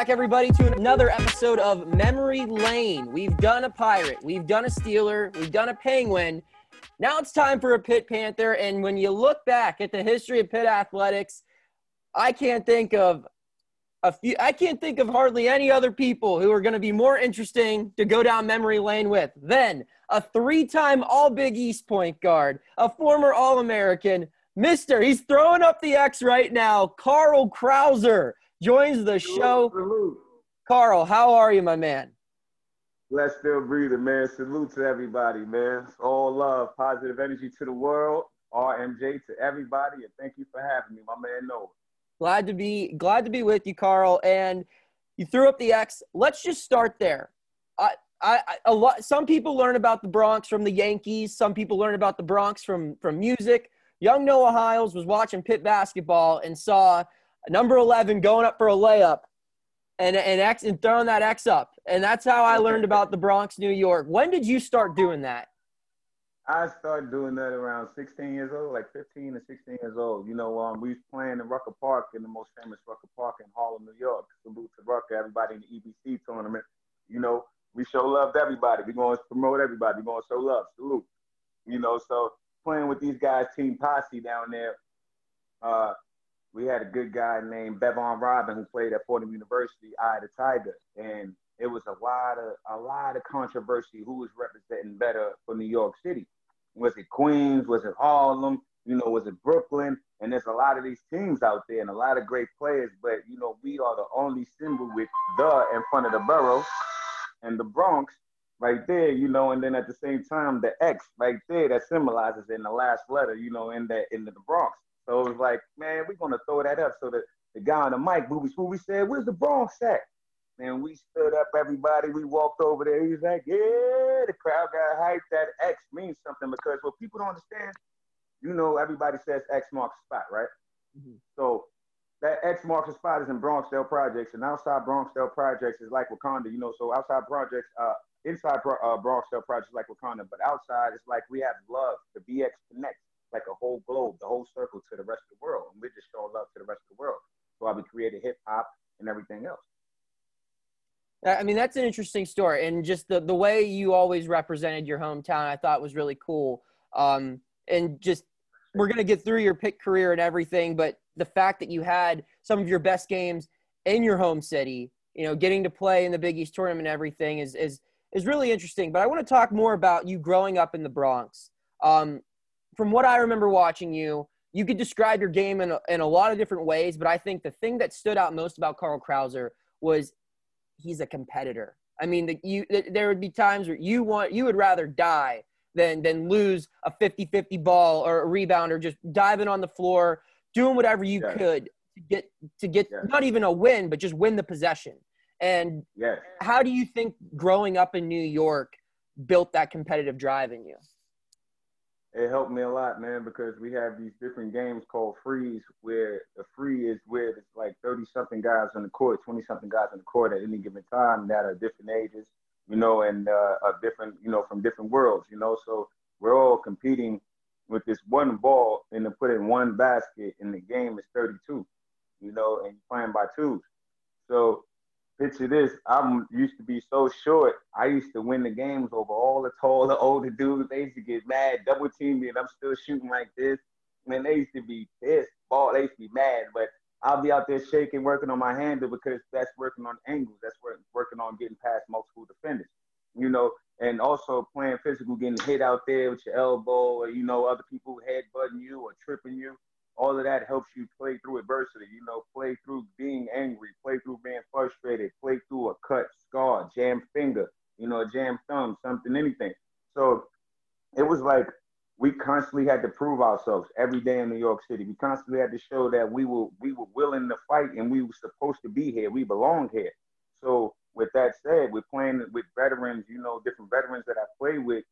back, everybody, to another episode of Memory Lane. We've done a pirate, we've done a Steeler, we've done a penguin. Now it's time for a Pit Panther. And when you look back at the history of Pit athletics, I can't think of a few. I can't think of hardly any other people who are going to be more interesting to go down memory lane with than a three-time All Big East point guard, a former All-American, Mister. He's throwing up the X right now. Carl Krauser joins the show. Salute. Carl, how are you, my man? Let's still breathing, man. Salute to everybody, man. It's all love, positive energy to the world. RMJ to everybody, and thank you for having me, my man Noah. Glad to be glad to be with you, Carl. And you threw up the X. Let's just start there. I, I, a lot. Some people learn about the Bronx from the Yankees. Some people learn about the Bronx from from music. Young Noah Hiles was watching pit basketball and saw number 11 going up for a layup and, and, X, and throwing that X up. And that's how I learned about the Bronx, New York. When did you start doing that? I started doing that around 16 years old, like 15 to 16 years old. You know, um, we was playing in Rucker Park, in the most famous Rucker Park in Harlem, New York. Salute to Rucker, everybody in the EBC tournament. You know, we show love to everybody. We're going to promote everybody. We're going to show love. Salute. You know, so playing with these guys, Team Posse down there, uh, we had a good guy named Bevon Robin who played at Fordham University, Eye the Tiger, and it was a lot of a lot of controversy who was representing better for New York City. Was it Queens? Was it Harlem? You know, was it Brooklyn? And there's a lot of these teams out there and a lot of great players, but you know, we are the only symbol with the in front of the borough and the Bronx right there, you know, and then at the same time the X right there that symbolizes in the last letter, you know, in that in the Bronx. So it was like, man, we're gonna throw that up. So the, the guy on the mic, Booby Spooby, said, Where's the Bronx at? And we stood up, everybody, we walked over there. He was like, Yeah, the crowd got hyped. That X means something because what people don't understand, you know, everybody says X marks the spot, right? Mm-hmm. So that X marks the spot is in Bronxdale Projects, and outside Bronxdale Projects is like Wakanda, you know. So outside projects, uh, inside uh, Bronxdale Projects like Wakanda, but outside it's like we have love. The BX connects like a whole globe, the whole circle to the rest of the world, and we're just showing love to the rest of the world. So I we created hip hop and everything else. I mean, that's an interesting story, and just the the way you always represented your hometown, I thought was really cool. Um, and just we're gonna get through your Pitt career and everything, but the fact that you had some of your best games in your home city, you know, getting to play in the Big East tournament and everything is is is really interesting. But I want to talk more about you growing up in the Bronx. Um, from what I remember watching you, you could describe your game in a, in a lot of different ways, but I think the thing that stood out most about Carl Krauser was he's a competitor. I mean, the, you, there would be times where you want you would rather die than than lose a 50-50 ball or a rebound or just diving on the floor, doing whatever you yes. could to get to get yes. not even a win, but just win the possession. And yes. how do you think growing up in New York built that competitive drive in you? It helped me a lot, man, because we have these different games called freeze, where the free is where it's like 30 something guys on the court, 20 something guys on the court at any given time that are different ages, you know, and uh, are different, you know, from different worlds, you know. So we're all competing with this one ball and to put in one basket, and the game is 32, you know, and you're playing by twos. So picture this. I'm used to be so short. I used to win the games over all the taller, older dudes. They used to get mad, double team me, and I'm still shooting like this. Man, they used to be pissed. Ball, they used to be mad. But I'll be out there shaking, working on my handle because that's working on angles. That's working on getting past multiple defenders. You know, and also playing physical, getting hit out there with your elbow, or you know, other people headbutting you or tripping you all of that helps you play through adversity. You know, play through being angry, play through being frustrated, play through a cut, scar, jam finger, you know, a jam thumb, something, anything. So it was like we constantly had to prove ourselves every day in New York City. We constantly had to show that we were we were willing to fight and we were supposed to be here. We belong here. So with that said, we're playing with veterans, you know, different veterans that I play with.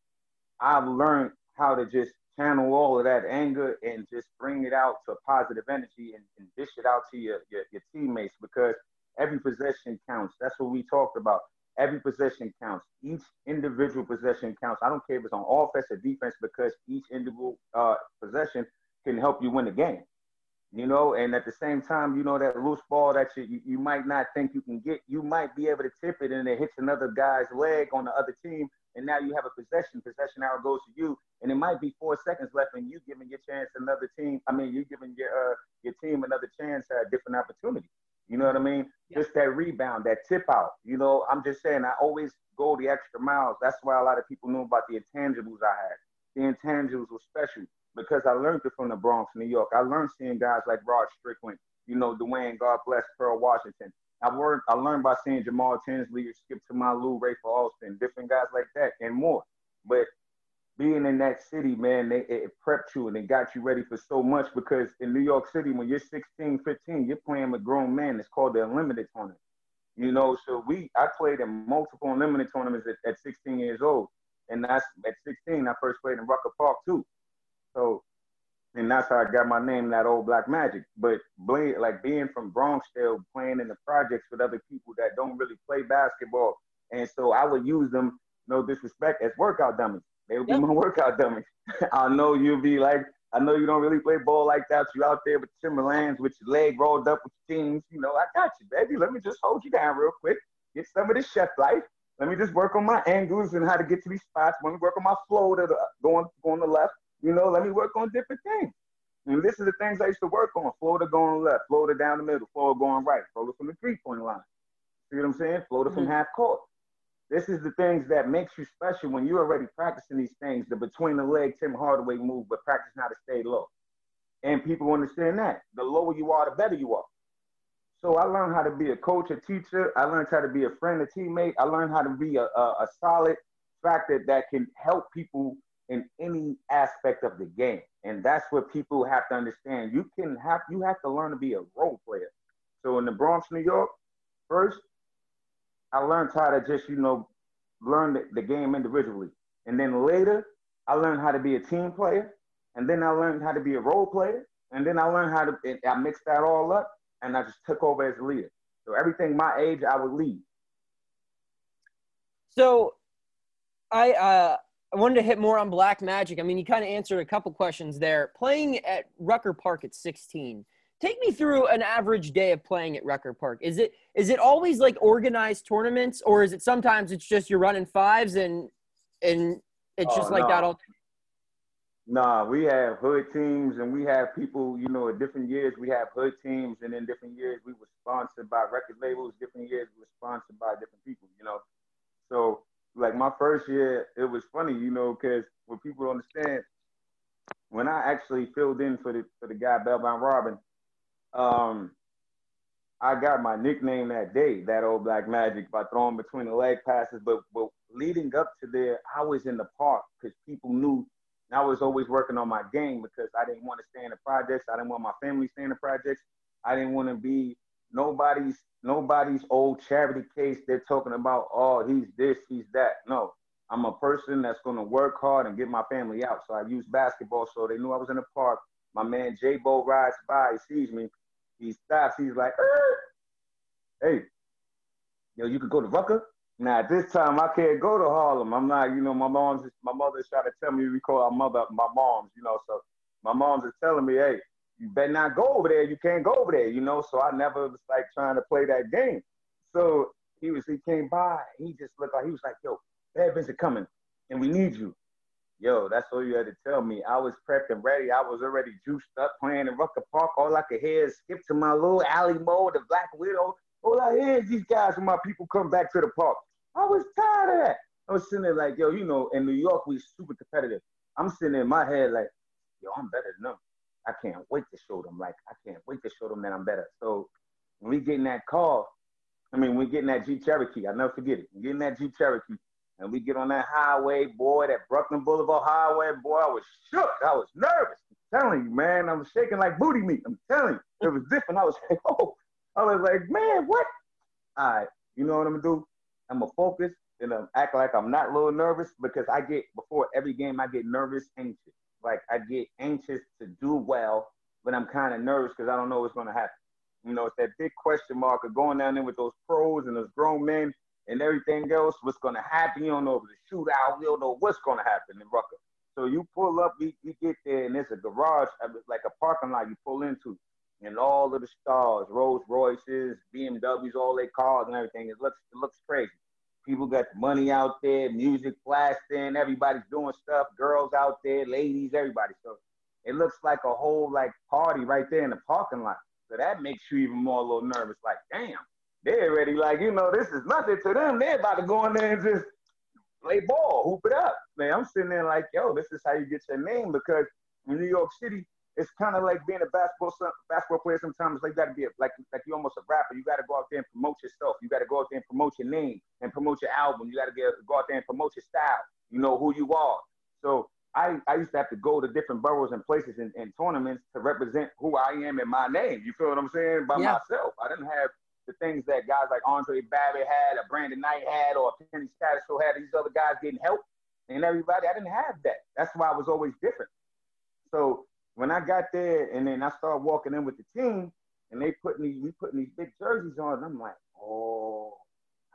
I've learned how to just channel all of that anger and just bring it out to positive energy and, and dish it out to your, your, your teammates because every possession counts. That's what we talked about. Every possession counts. Each individual possession counts. I don't care if it's on offense or defense because each individual uh, possession can help you win the game. you know, and at the same time, you know, that loose ball that you, you, you might not think you can get, you might be able to tip it and it hits another guy's leg on the other team. And now you have a possession. Possession arrow goes to you. And it might be four seconds left and you giving your chance another team. I mean, you giving your uh, your team another chance at a different opportunity. You know what I mean? Yeah. Just that rebound, that tip out. You know, I'm just saying I always go the extra miles. That's why a lot of people know about the intangibles I had. The intangibles were special because I learned it from the Bronx, New York. I learned seeing guys like Rod Strickland, you know, Dwayne, God bless Pearl Washington. I learned I learned by seeing Jamal Tinsley, Skip to my Lou, Rafer Alston, different guys like that and more. But being in that city, man, they, it prepped you and it got you ready for so much because in New York City, when you're 16, 15, you're playing with grown men. It's called the Unlimited Tournament. You know, so we I played in multiple unlimited tournaments at, at 16 years old. And that's at 16, I first played in Rucker Park too. So, and that's how I got my name, that old black magic. But like being from Bronxdale, playing in the projects with other people that don't really play basketball, and so I would use them, no disrespect, as workout dummies. They would yep. be my workout dummies. I know you'll be like, I know you don't really play ball like that. You out there with Timberlands with your leg rolled up with your jeans. You know, I got you, baby. Let me just hold you down real quick. Get some of this chef life. Let me just work on my angles and how to get to these spots. Let me work on my flow to the going going the left. You know, let me work on different things. And this is the things I used to work on. Floater going left, floater down the middle, floater going right, floater from the three-point line. See what I'm saying? Floater mm-hmm. from half court. This is the things that makes you special when you're already practicing these things, the between the leg Tim Hardaway move, but practice how to stay low. And people understand that. The lower you are, the better you are. So I learned how to be a coach, a teacher. I learned how to be a friend, a teammate. I learned how to be a, a, a solid factor that can help people in any aspect of the game. And that's what people have to understand. You can have you have to learn to be a role player. So in the Bronx, New York, first, I learned how to just, you know, learn the, the game individually. And then later, I learned how to be a team player. And then I learned how to be a role player. And then I learned how to, I mixed that all up and I just took over as a leader. So everything my age, I would lead. So I, uh, I wanted to hit more on Black Magic. I mean, you kind of answered a couple questions there. Playing at Rucker Park at 16, take me through an average day of playing at Rucker Park. Is it is it always like organized tournaments, or is it sometimes it's just you're running fives and and it's just oh, like that all? Nah, we have hood teams and we have people, you know, at different years we have hood teams and in different years we were sponsored by record labels, different years we were sponsored by different people, you know. So like my first year, it was funny, you know, because what people don't understand, when I actually filled in for the for the guy Bevon Robin, um, I got my nickname that day, that old black magic, by throwing between the leg passes. But but leading up to there, I was in the park because people knew I was always working on my game because I didn't want to stay in the projects. I didn't want my family staying in the projects. I didn't want to be nobody's nobody's old charity case. They're talking about, oh, he's this, he's that. No, I'm a person that's going to work hard and get my family out. So I use basketball. So they knew I was in the park. My man J Bo rides by, he sees me, he stops. He's like, hey, yo, you could go to Rucker. Now at this time I can't go to Harlem. I'm not, you know, my mom's my mother's trying to tell me we call our mother my moms, you know. So my mom's is telling me, hey, you better not go over there. You can't go over there, you know. So I never was like trying to play that game. So he was, he came by, he just looked like he was like, yo, Bad Vincent coming, and we need you. Yo, that's all you had to tell me. I was prepped and ready. I was already juiced up playing in Rucker Park. All I could hear is skip to my little Alimoe, the Black Widow. All I hear is these guys when my people come back to the park. I was tired of that. I was sitting there like, yo, you know, in New York, we super competitive. I'm sitting in my head like, yo, I'm better than them. I can't wait to show them. Like, I can't wait to show them that I'm better. So when we get in that car, I mean, we get in that Jeep Cherokee. I'll never forget it. We get in that Jeep Cherokee, and we get on that highway, boy, that Bruckner Boulevard highway, boy, I was shook. I was nervous. I'm telling you, man, I was shaking like booty meat. I'm telling you, it was different. I was like, oh, I was like, man, what? All right, you know what I'm gonna do? I'm gonna focus and I'm act like I'm not a little nervous because I get before every game I get nervous, anxious like I get anxious to do well, but I'm kind of nervous because I don't know what's going to happen. You know, it's that big question mark of going down there with those pros and those grown men and everything else. What's going to happen? You don't know if it's a shootout. You don't know what's going to happen in Rucker. So you pull up, we, we get there, and it's a garage, uh, like a parking lot you pull into. and all of the stars, Rolls Royces, BMWs, all their cars and everything. It looks it looks crazy. People got money out there, music blasting, everybody's doing stuff, girls out there, ladies, everybody. So it looks like a whole like party right there in the parking lot. So that makes you even more a little nervous. Like, damn, they're already like, you know, this is nothing to them. They're about to go in there and just play ball, hoop it up. Man, I'm sitting there like, yo, this is how you get your name because in New York City, it's kind of like being a basketball basketball player. Sometimes like you got to be a, like like you almost a rapper. You got to go out there and promote yourself. You got to go out there and promote your name and promote your album. You got to go out there and promote your style. You know who you are. So I, I used to have to go to different boroughs and places and, and tournaments to represent who I am in my name. You feel what I'm saying? By yeah. myself. I didn't have the things that guys like Andre Barrett had, or Brandon Knight had, or Kenny Statisciu had. These other guys getting help and everybody. I didn't have that. That's why I was always different. So when I got there and then I started walking in with the team and they put me, we putting these big jerseys on, I'm like, oh,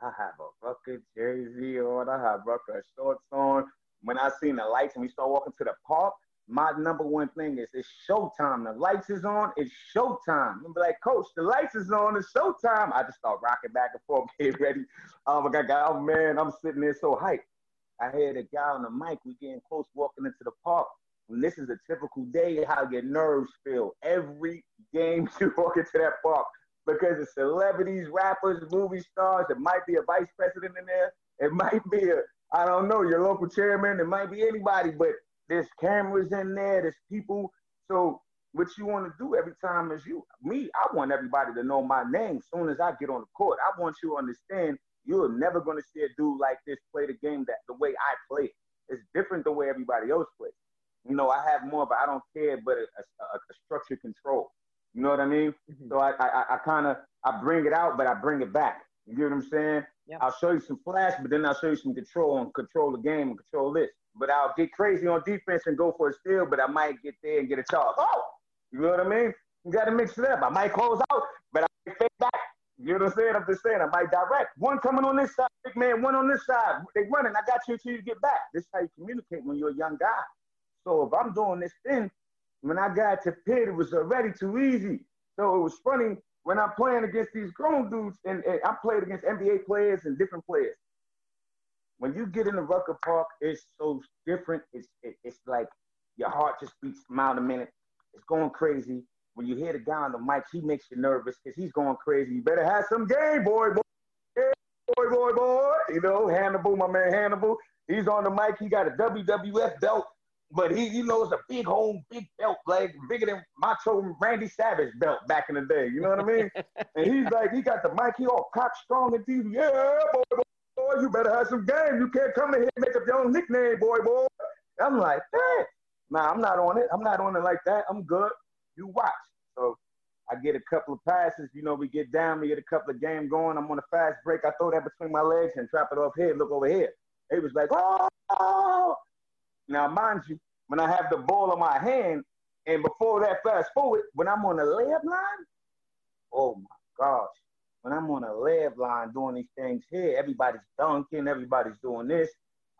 I have a Rucker jersey on, I have Rucker shorts on. When I seen the lights and we start walking to the park, my number one thing is it's showtime. The lights is on, it's showtime. I'm like, coach, the lights is on, it's showtime. I just start rocking back and forth, getting ready. Oh my God, oh man, I'm sitting there so hyped. I hear the guy on the mic, we getting close walking into the park when this is a typical day, how your nerves feel every game you walk into that park because the celebrities, rappers, movie stars. It might be a vice president in there. It might be a, I don't know, your local chairman. It might be anybody, but there's cameras in there. There's people. So what you want to do every time is you, me, I want everybody to know my name soon as I get on the court. I want you to understand you're never going to see a dude like this play the game that the way I play it. It's different the way everybody else plays. You know, I have more, but I don't care, but a, a, a structured control. You know what I mean? Mm-hmm. So I, I, I kind of I bring it out, but I bring it back. You get what I'm saying? Yeah. I'll show you some flash, but then I'll show you some control and control the game and control this. But I'll get crazy on defense and go for a steal, but I might get there and get a charge. Oh, you know what I mean? You got to mix it up. I might close out, but I might fade back. You know what I'm saying? I'm just saying I might direct. One coming on this side, big man, one on this side. They running. I got you until you get back. This is how you communicate when you're a young guy. So if I'm doing this thing, when I got to Pitt, it was already too easy. So it was funny when I'm playing against these grown dudes, and, and I played against NBA players and different players. When you get in the Rucker Park, it's so different. It's it, it's like your heart just beats a mile a minute. It's going crazy. When you hear the guy on the mic, he makes you nervous because he's going crazy. You better have some game, boy, boy, boy, boy, boy. You know, Hannibal, my man Hannibal. He's on the mic. He got a WWF belt but he, you know, it's a big home, big belt, like bigger than Macho Randy Savage belt back in the day. You know what I mean? and he's like, he got the mic, he all cock strong and TV. Yeah, boy, boy, boy, you better have some game. You can't come in here and make up your own nickname, boy, boy. I'm like, hey, nah, I'm not on it. I'm not on it like that. I'm good. You watch. So I get a couple of passes. You know, we get down, we get a couple of game going. I'm on a fast break. I throw that between my legs and trap it off here. Look over here. It was like, oh, now, mind you, when I have the ball in my hand, and before that, fast forward, when I'm on the layup line, oh my gosh, when I'm on a layup line doing these things here, everybody's dunking, everybody's doing this.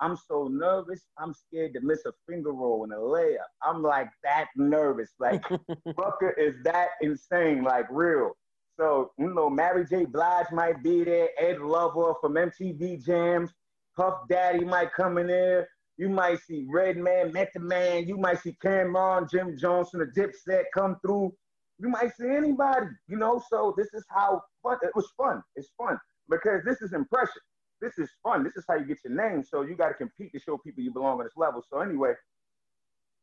I'm so nervous. I'm scared to miss a finger roll in a layup. I'm like that nervous. Like Rucker is that insane, like real. So, you know, Mary J. Blige might be there, Ed Lover from MTV Jams, Puff Daddy might come in there. You might see Redman, Method Man. You might see Cam'ron, Jim Jones, the Dipset come through. You might see anybody, you know. So this is how fun. It was fun. It's fun because this is impression. This is fun. This is how you get your name. So you got to compete to show people you belong on this level. So anyway,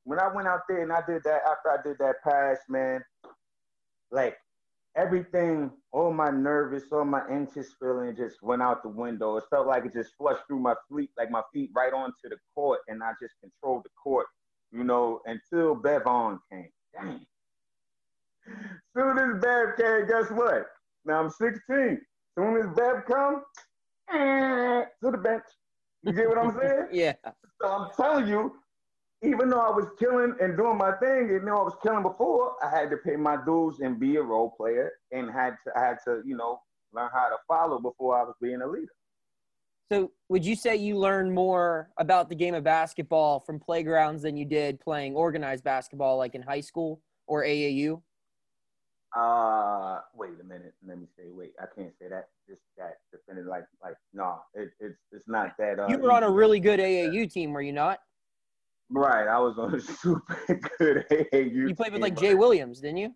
when I went out there and I did that, after I did that pass, man, like everything, all my nervous, all my anxious feeling just went out the window. It felt like it just flushed through my feet, like my feet right onto the court, and I just controlled the court, you know, until Bevon came. Dang. Soon as Bev came, guess what? Now I'm 16. Soon as Bev come, eh, to the bench. You get what I'm saying? yeah. So I'm telling you, even though I was killing and doing my thing, even though I was killing before, I had to pay my dues and be a role player, and had to I had to you know learn how to follow before I was being a leader. So, would you say you learned more about the game of basketball from playgrounds than you did playing organized basketball, like in high school or AAU? Uh, wait a minute. Let me say. Wait, I can't say that. Just that defended like like no. It, it's it's not that. Uh, you were on a really good AAU team, were you not? Right, I was on a super good AAU. You played with like Jay Williams, didn't you?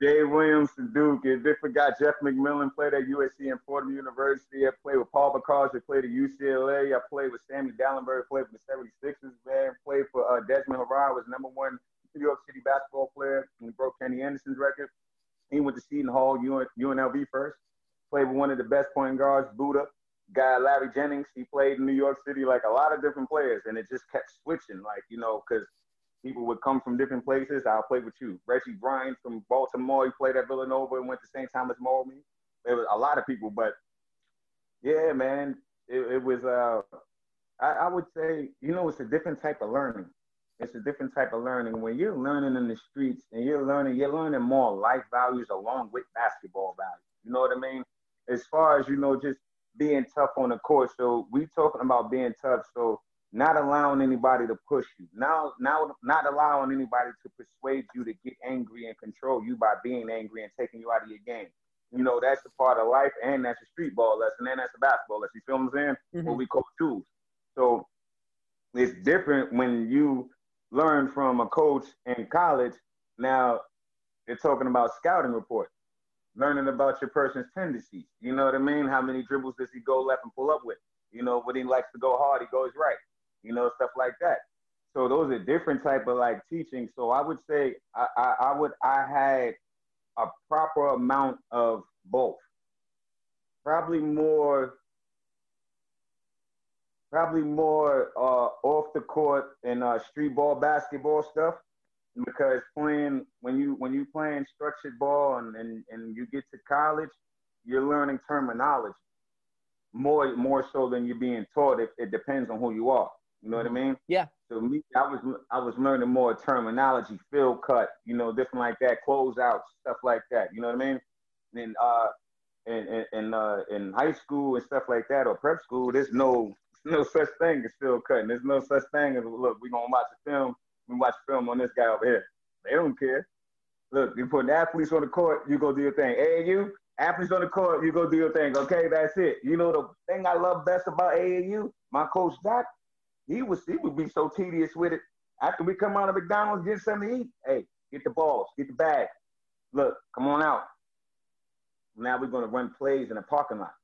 Jay Williams and Duke. And they forgot Jeff McMillan played at USC and Fordham University. I played with Paul Bacars, I played at UCLA. I played with Sammy Dalembert. played for the 76ers, man. Played for uh, Desmond Harrod, was number one New York City basketball player. And he broke Kenny Anderson's record. He went to Seton Hall, UNLV first. Played with one of the best point guards, Buddha. Guy Larry Jennings. He played in New York City, like a lot of different players, and it just kept switching, like you know, because people would come from different places. I'll play with you. Reggie Bryant from Baltimore. He played at Villanova and went the same time as Morley. There was a lot of people, but yeah, man, it, it was. Uh, I, I would say, you know, it's a different type of learning it's a different type of learning. When you're learning in the streets and you're learning, you're learning more life values along with basketball values. You know what I mean? As far as you know, just being tough on the court. So we talking about being tough. So not allowing anybody to push you. Now, now, not allowing anybody to persuade you to get angry and control you by being angry and taking you out of your game. You know, that's a part of life, and that's a street ball lesson, and that's a basketball lesson. You feel what I'm saying? Mm-hmm. What we call tools. So it's different when you learn from a coach in college. Now they're talking about scouting reports, learning about your person's tendencies. You know what I mean? How many dribbles does he go left and pull up with? You know, when he likes to go hard, he goes right. You know, stuff like that. So those are different type of like teaching. So I would say I, I, I would I had a proper amount of both. Probably more probably more uh, off the court and uh, street ball basketball stuff because playing when you when you playing structured ball and, and, and you get to college you're learning terminology more more so than you're being taught. It, it depends on who you are. You know what i mean? Yeah. So me i was i was learning more terminology field cut you know different like that close out stuff like that. You know what i mean? And uh in in, uh in high school and stuff like that or prep school there's no no such thing as field cutting. There's no such thing as look, we're gonna watch a film, we watch film on this guy over here. They don't care. Look, you put athletes on the court, you go do your thing. AAU, athletes on the court, you go do your thing. Okay, that's it. You know the thing I love best about AAU, my coach Doc, he was he would be so tedious with it. After we come out of McDonald's, get something to eat. Hey, get the balls, get the bag. Look, come on out. Now we're gonna run plays in the parking lot.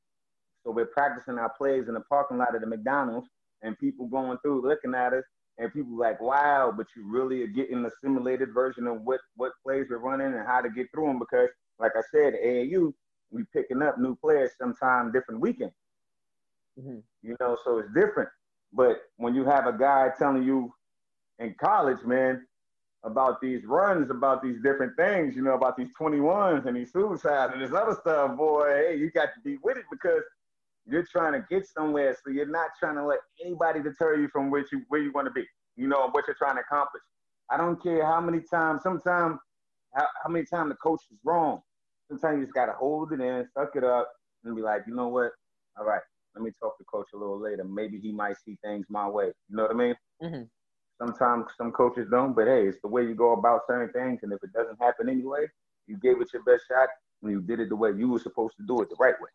So we're practicing our plays in the parking lot of the McDonald's, and people going through looking at us, and people like, wow, but you really are getting a simulated version of what what plays we're running and how to get through them. Because, like I said, AAU, we picking up new players sometime different weekend. Mm-hmm. You know, so it's different. But when you have a guy telling you in college, man, about these runs, about these different things, you know, about these 21s and these suicides and this other stuff, boy, hey, you got to be with it because you're trying to get somewhere, so you're not trying to let anybody deter you from where you where you want to be. You know what you're trying to accomplish. I don't care how many times. Sometimes, how, how many times the coach is wrong. Sometimes you just gotta hold it in, suck it up, and be like, you know what? All right, let me talk to the coach a little later. Maybe he might see things my way. You know what I mean? Mm-hmm. Sometimes some coaches don't, but hey, it's the way you go about certain things. And if it doesn't happen anyway, you gave it your best shot and you did it the way you were supposed to do it, the right way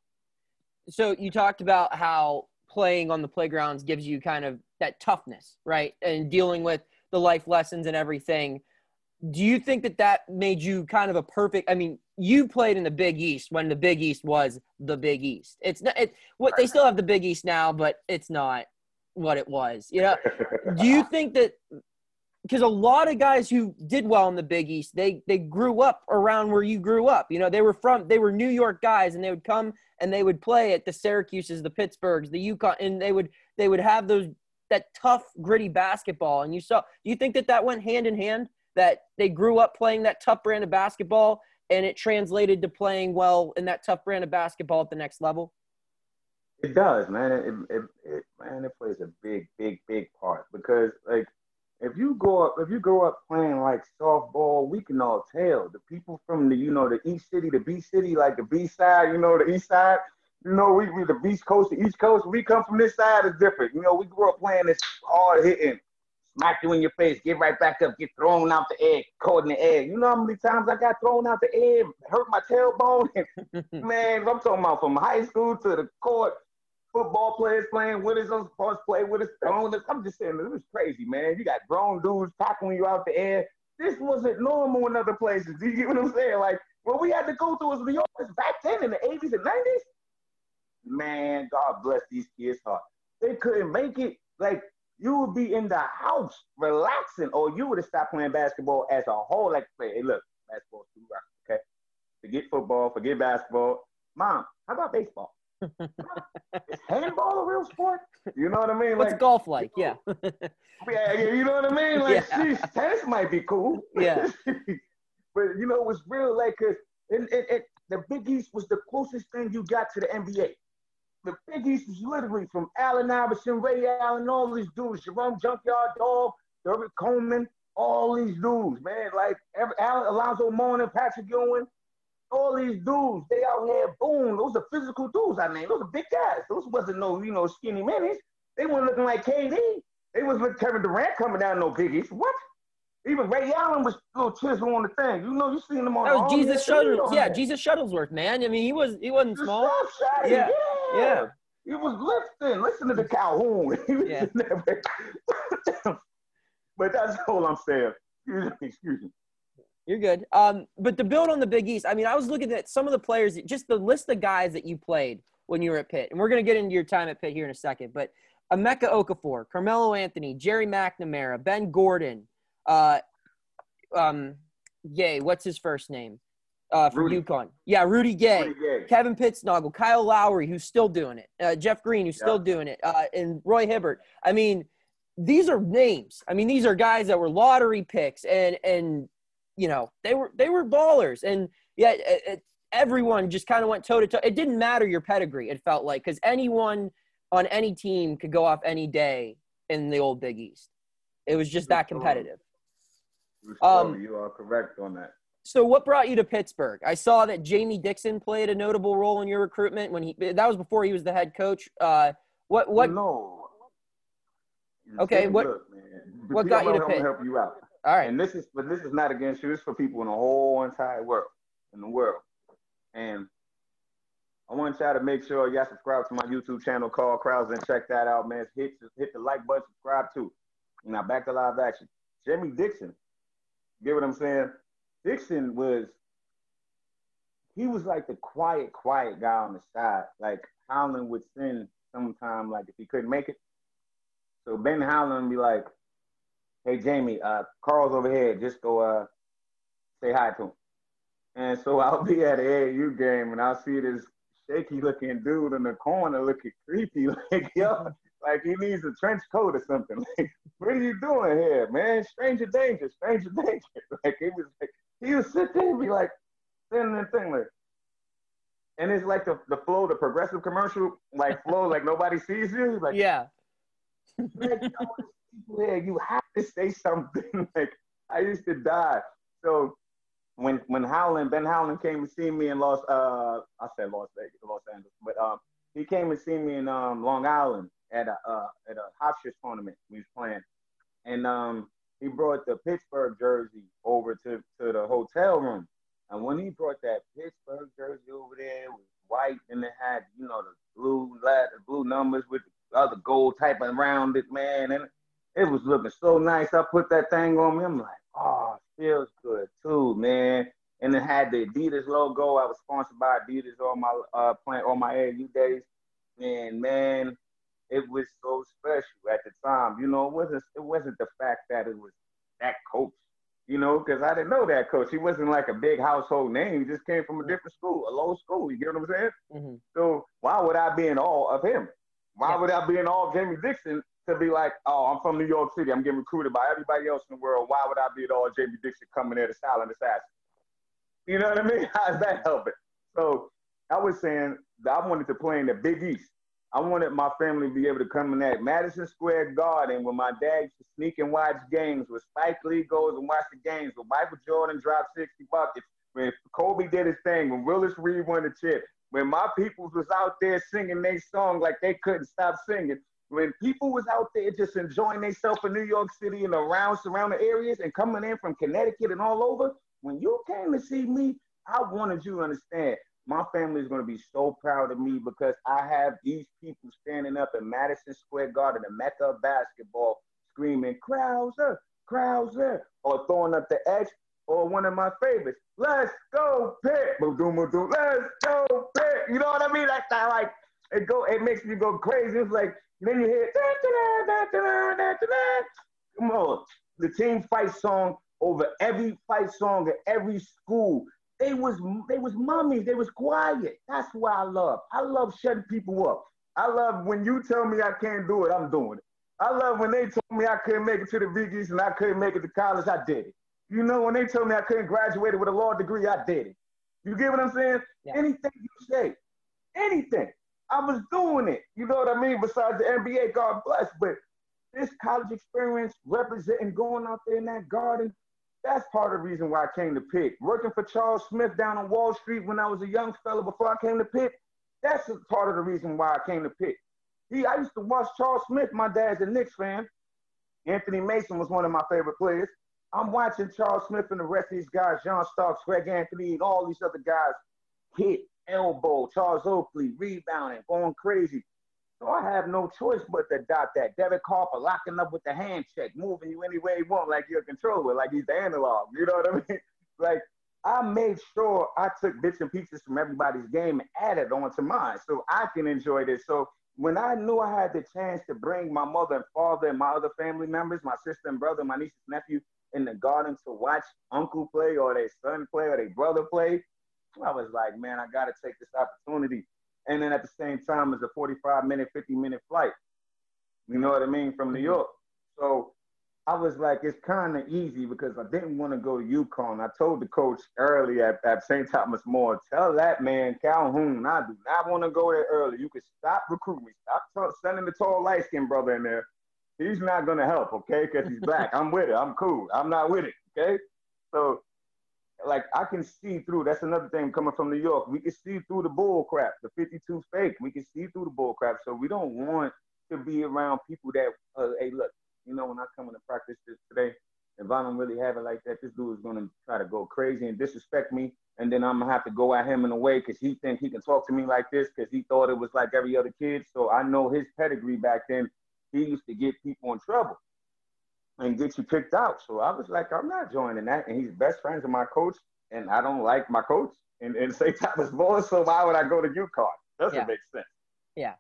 so you talked about how playing on the playgrounds gives you kind of that toughness, right? And dealing with the life lessons and everything. Do you think that that made you kind of a perfect? I mean, you played in the Big East when the Big East was the Big East. It's not. It what they still have the Big East now, but it's not what it was. You know. Do you think that because a lot of guys who did well in the Big East, they they grew up around where you grew up. You know, they were from they were New York guys, and they would come and they would play at the Syracuses, the Pittsburghs, the UConn, and they would they would have those that tough, gritty basketball. And you saw, do you think that that went hand in hand? That they grew up playing that tough brand of basketball, and it translated to playing well in that tough brand of basketball at the next level. It does, man. It, it, it man, it plays a big, big, big part because like if you go up, if you grow up playing like softball, we can all tell the people from the, you know, the East City, the B City, like the B side, you know, the East side. You know, we we the East Coast, the East Coast. We come from this side is different. You know, we grew up playing this hard hitting, smack you in your face, get right back up, get thrown out the air, caught in the air. You know how many times I got thrown out the air, hurt my tailbone? Man, I'm talking about from high school to the court, football players playing with us, I'm play with us, us. I'm just saying, this is crazy, man. You got grown dudes tackling you out the air. This wasn't normal in other places. Do you get what I'm saying? Like, what we had to go through as New Yorkers back then in the 80s and 90s, man, God bless these kids' heart. They couldn't make it. Like, you would be in the house relaxing, or you would have stopped playing basketball as a whole. Like, hey, look, basketball's too rough, okay? Forget football, forget basketball. Mom, how about baseball? Is handball a real sport? You know what I mean? What's like, golf like? Yeah. yeah, yeah, you know what I mean? Like, Yeah. geez, tennis might be cool. Yeah. but you know, it was real like, cause it, it, it, the Big East was the closest thing you got to the NBA. The Big East was literally from Allen Iverson, Ray Allen, all these dudes, Jerome Junkyard Dog, Derrick Coleman, all these dudes, man. Like every, Allen, Alonzo Mourning, Patrick Ewing, all these dudes, they out here, boom. Those are physical dudes, I mean. Those are big guys. Those wasn't no, you know, skinny minis. They weren't looking like KD. They was with Kevin Durant coming down no biggies. What? Even Ray Allen was little chisel on the thing. You know, you seen him on That the was Jesus yeah, you know Shuttlesworth. Yeah. Jesus Shuttlesworth, man. I mean, he was he wasn't small. shot, Yeah, yeah, yeah. He was lifting. Listen to the Calhoun. He was Yeah. but that's all I'm saying. Excuse me. Excuse me. You're good. Um, but to build on the Big East, I mean, I was looking at some of the players, just the list of guys that you played when you were at Pitt, and we're gonna get into your time at Pitt here in a second. But Emeka Okafor, Carmelo Anthony, Gerry McNamara, Ben Gordon, uh, um, Gay, what's his first name? Uh, from Rudy. UConn. Yeah, Rudy Gay. Pretty gay. Kevin Pittsnogle, Kyle Lowry, who's still doing it, uh, Jeff Green, who's still doing it, uh, and Roy Hibbert. I mean, these are names. I mean, these are guys that were lottery picks, and and you know they were they were ballers, and yet it, it, everyone just kind of went toe to toe. It didn't matter your pedigree. It felt like because anyone on any team could go off any day in the old Big East. It was just that competitive. You Um, you are correct on that. So, what brought you to Pittsburgh? I saw that Jamie Dixon played a notable role in your recruitment when he that was before he was the head coach. Uh, what what? No. Okay, what- look, man. what got you to gonna help you out. All right, And this is, but this is not against you. Is for people in the whole entire world, in the world. And I want y'all to make sure y'all subscribe to my YouTube channel, called Krause, and check that out, man. Hit hit the like button, subscribe too. Now back to live action. Jimmy Dixon, get what I'm saying? Dixon was, he was like the quiet, quiet guy on the side. Like Howland would send sometime, like if he couldn't make it. So Ben Howland be like, hey Jamie, uh, Carl's over here. Just go uh, say hi to him. And so I'll be at the AAU game and I'll see this shaky looking dude in the corner looking creepy, like yo, like he needs a trench coat or something. Like, what are you doing here, man? Stranger danger, stranger danger. Like he was like he would sit there and be like, sitting and thing like and it's like the, the flow, the progressive commercial, like Flo, like nobody sees you. Like yeah, like, all these people here, you have to say something. like I used to die. So when when Howland, Ben Howland came to see me in Los uh I said Las Vegas, Los Angeles, but um he came and see me in um Long Island at a uh at a Hopshire tournament we was playing. And um he brought the Pittsburgh jersey over to, to the hotel room. And when he brought that Pittsburgh jersey over there, it was white and it had, you know, the blue letter, blue numbers with the other gold type around it, man. And it was looking so nice. I put that thing on me. I'm like, oh, feels good too, man. And it had the Adidas logo. I was sponsored by Adidas on my uh plant on my AU days. And man, it was so special at the time. You know, it wasn't it wasn't the fact that it was that coach, you know, because I didn't know that coach. He wasn't like a big household name. He just came from a different school, a low school. You get what I'm saying? hmm So why would I be in awe of him? Why Yeah. would I be in awe of Jimmy Dixon to be like, oh, I'm from New York City. I'm getting recruited by everybody else in the world. Why would I be at all Jamie Dixon coming there to silent assassin? You know what I mean? How's that helping? So I was saying that I wanted to play in the Big East. I wanted my family to be able to come in that Madison Square Garden when my dad used to sneak and watch games, where Spike Lee goes and watch the games, when Michael Jordan dropped 60 buckets, when Kobe did his thing, when Willis Reed won the chip, when my peoples was out there singing their song like they couldn't stop singing. When people was out there just enjoying themselves in New York City and around surrounding areas and coming in from Connecticut and all over, when you came to see me, I wanted you to understand my family is going to be so proud of me because I have these people standing up in Madison Square Garden, the mecca of basketball, screaming Krauser, Krauser, or throwing up the X, or one of my favorites, let's go Pitt, let's go Pitt. You know what I mean? Like that, like it go, it makes me go crazy. It's like then you hear come on, the team fight song over every fight song at every school. They was they was mummies. They was quiet. That's what I love. I love shutting people up. I love when you tell me I can't do it, I'm doing it. I love when they told me I couldn't make it to the Viggies and I couldn't make it to college, I did it. You know, when they told me I couldn't graduate with a law degree, I did it. You get what I'm saying? Yeah. Anything you say, anything. I was doing it. You know what I mean? Besides the NBA, God bless. But this college experience, representing, going out there in that garden, that's part of the reason why I came to Pitt. Working for Charles Smith down on Wall Street when I was a young fella before I came to Pitt, that's part of the reason why I came to Pitt. He, I used to watch Charles Smith. My dad's a Knicks fan. Anthony Mason was one of my favorite players. I'm watching Charles Smith and the rest of these guys, John Starks, Greg Anthony, and all these other guys hit, elbow, Charles Oakley, rebounding, going crazy. So I have no choice but to dot that. Derek Harper locking up with the hand check, moving you any way he want, like you're a controller, like he's the analog. You know what I mean? Like I made sure I took bits and pieces from everybody's game and added on to mine so I can enjoy this. So when I knew I had the chance to bring my mother and father and my other family members, my sister and brother, my niece and nephew, in the garden to watch uncle play or their son play or their brother play, I was like, man, I got to take this opportunity. And then at the same time, it's a 45 minute, 50 minute flight. You know what I mean? From New mm-hmm. York. So I was like, it's kind of easy because I didn't want to go to UConn. I told the coach early at, at St. Thomas More, tell that man Calhoun, I do not want to go there early. You can stop recruiting me. Stop sending the tall light skinned brother in there he's not gonna help, okay? Because he's black. I'm with it. I'm cool. I'm not with it, okay? So, like, I can see through. That's another thing coming from New York. We can see through the bull crap, the 52 fake. We can see through the bull crap. So we don't want to be around people that, uh, hey, look, you know, when I come into practice this today, if I don't really have it like that, this dude is gonna try to go crazy and disrespect me, and then I'm gonna have to go at him in a way because he think he can talk to me like this because he thought it was like every other kid. So I know his pedigree back then he used to get people in trouble and get you picked out. So I was like, I'm not joining that. And he's best friends with my coach, and I don't like my coach and, and St. Thomas More. So why would I go to UConn? Doesn't yeah. make sense. Yeah.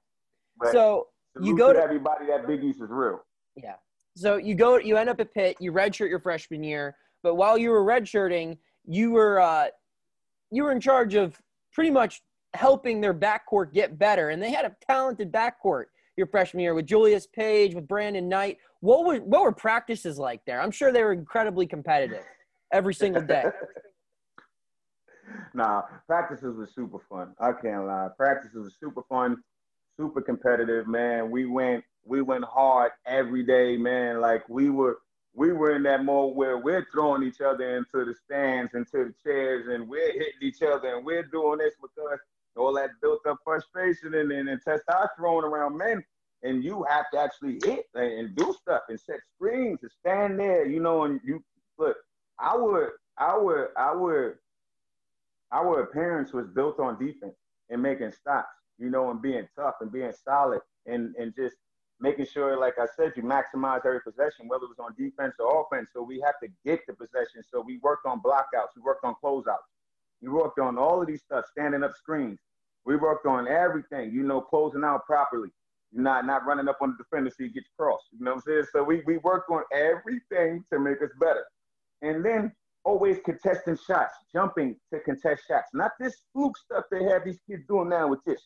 But so you go to everybody that Big East is real. Yeah. So you go, you end up at Pitt, you redshirt your freshman year, but while you were redshirting, you were uh, you were in charge of pretty much helping their backcourt get better, and they had a talented backcourt your freshman year with Julius Page, with Brandon Knight. What were what were practices like there? I'm sure they were incredibly competitive every single day. nah, practices was super fun. I can't lie. Practices was super fun, super competitive, man. We went we went hard every day, man. Like we were we were in that mode where we're throwing each other into the stands, into the chairs, and we're hitting each other, and we're doing this because all that built up frustration and, and, and testosterone around men. And you have to actually hit and do stuff and set screens and stand there, you know, and you look, our our our our appearance was built on defense and making stops, you know, and being tough and being solid and, and just making sure, like I said, you maximize every possession, whether it was on defense or offense. So we have to get the possession. So we worked on blockouts, we worked on closeouts, we worked on all of these stuff, standing up screens, we worked on everything, you know, closing out properly. You're not not running up on the defender so he gets crossed. You know what I'm saying? So we, we worked on everything to make us better. And then always contesting shots, jumping to contest shots. Not this fluke stuff they have these kids doing now with this.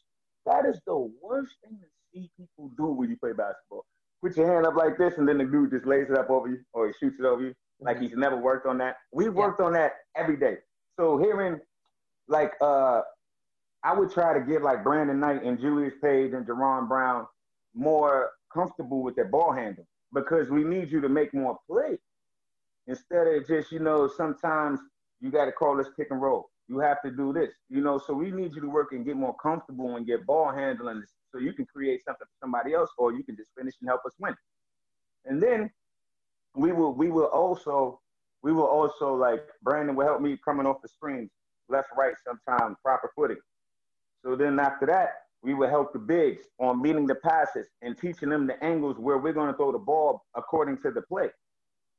That is the worst thing to see people do when you play basketball. Put your hand up like this, and then the dude just lays it up over you, or he shoots it over you, like mm-hmm. he's never worked on that. We worked yeah. on that every day. So hearing like uh I would try to get like Brandon Knight and Julius Page and Jaron Brown more comfortable with their ball handle because we need you to make more plays instead of just you know sometimes you got to call this pick and roll. You have to do this, you know. So we need you to work and get more comfortable and get ball handling So you can create something for somebody else, or you can just finish and help us win. And then we will we will also we will also like Brandon will help me coming off the screens, left, right, sometimes proper footing. So then after that, we will help the bigs on meeting the passes and teaching them the angles where we're going to throw the ball according to the play.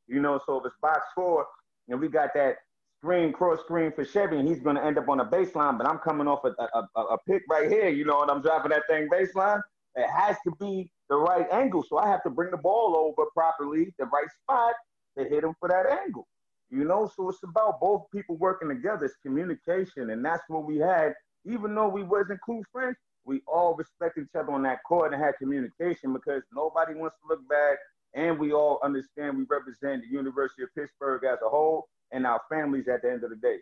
You know, so if it's box four and we got that screen, cross screen for Chevy, and he's going to end up on a baseline, but I'm coming off a, a, a, a pick right here, you know, and I'm dropping that thing baseline. It has to be the right angle. So I have to bring the ball over properly, the right spot to hit him for that angle. You know, so it's about both people working together. It's communication, and that's what we had. Even though we wasn't cool friends, we all respect each other on that court and had communication because nobody wants to look bad, and we all understand we represent the University of Pittsburgh as a whole and our families at the end of the day.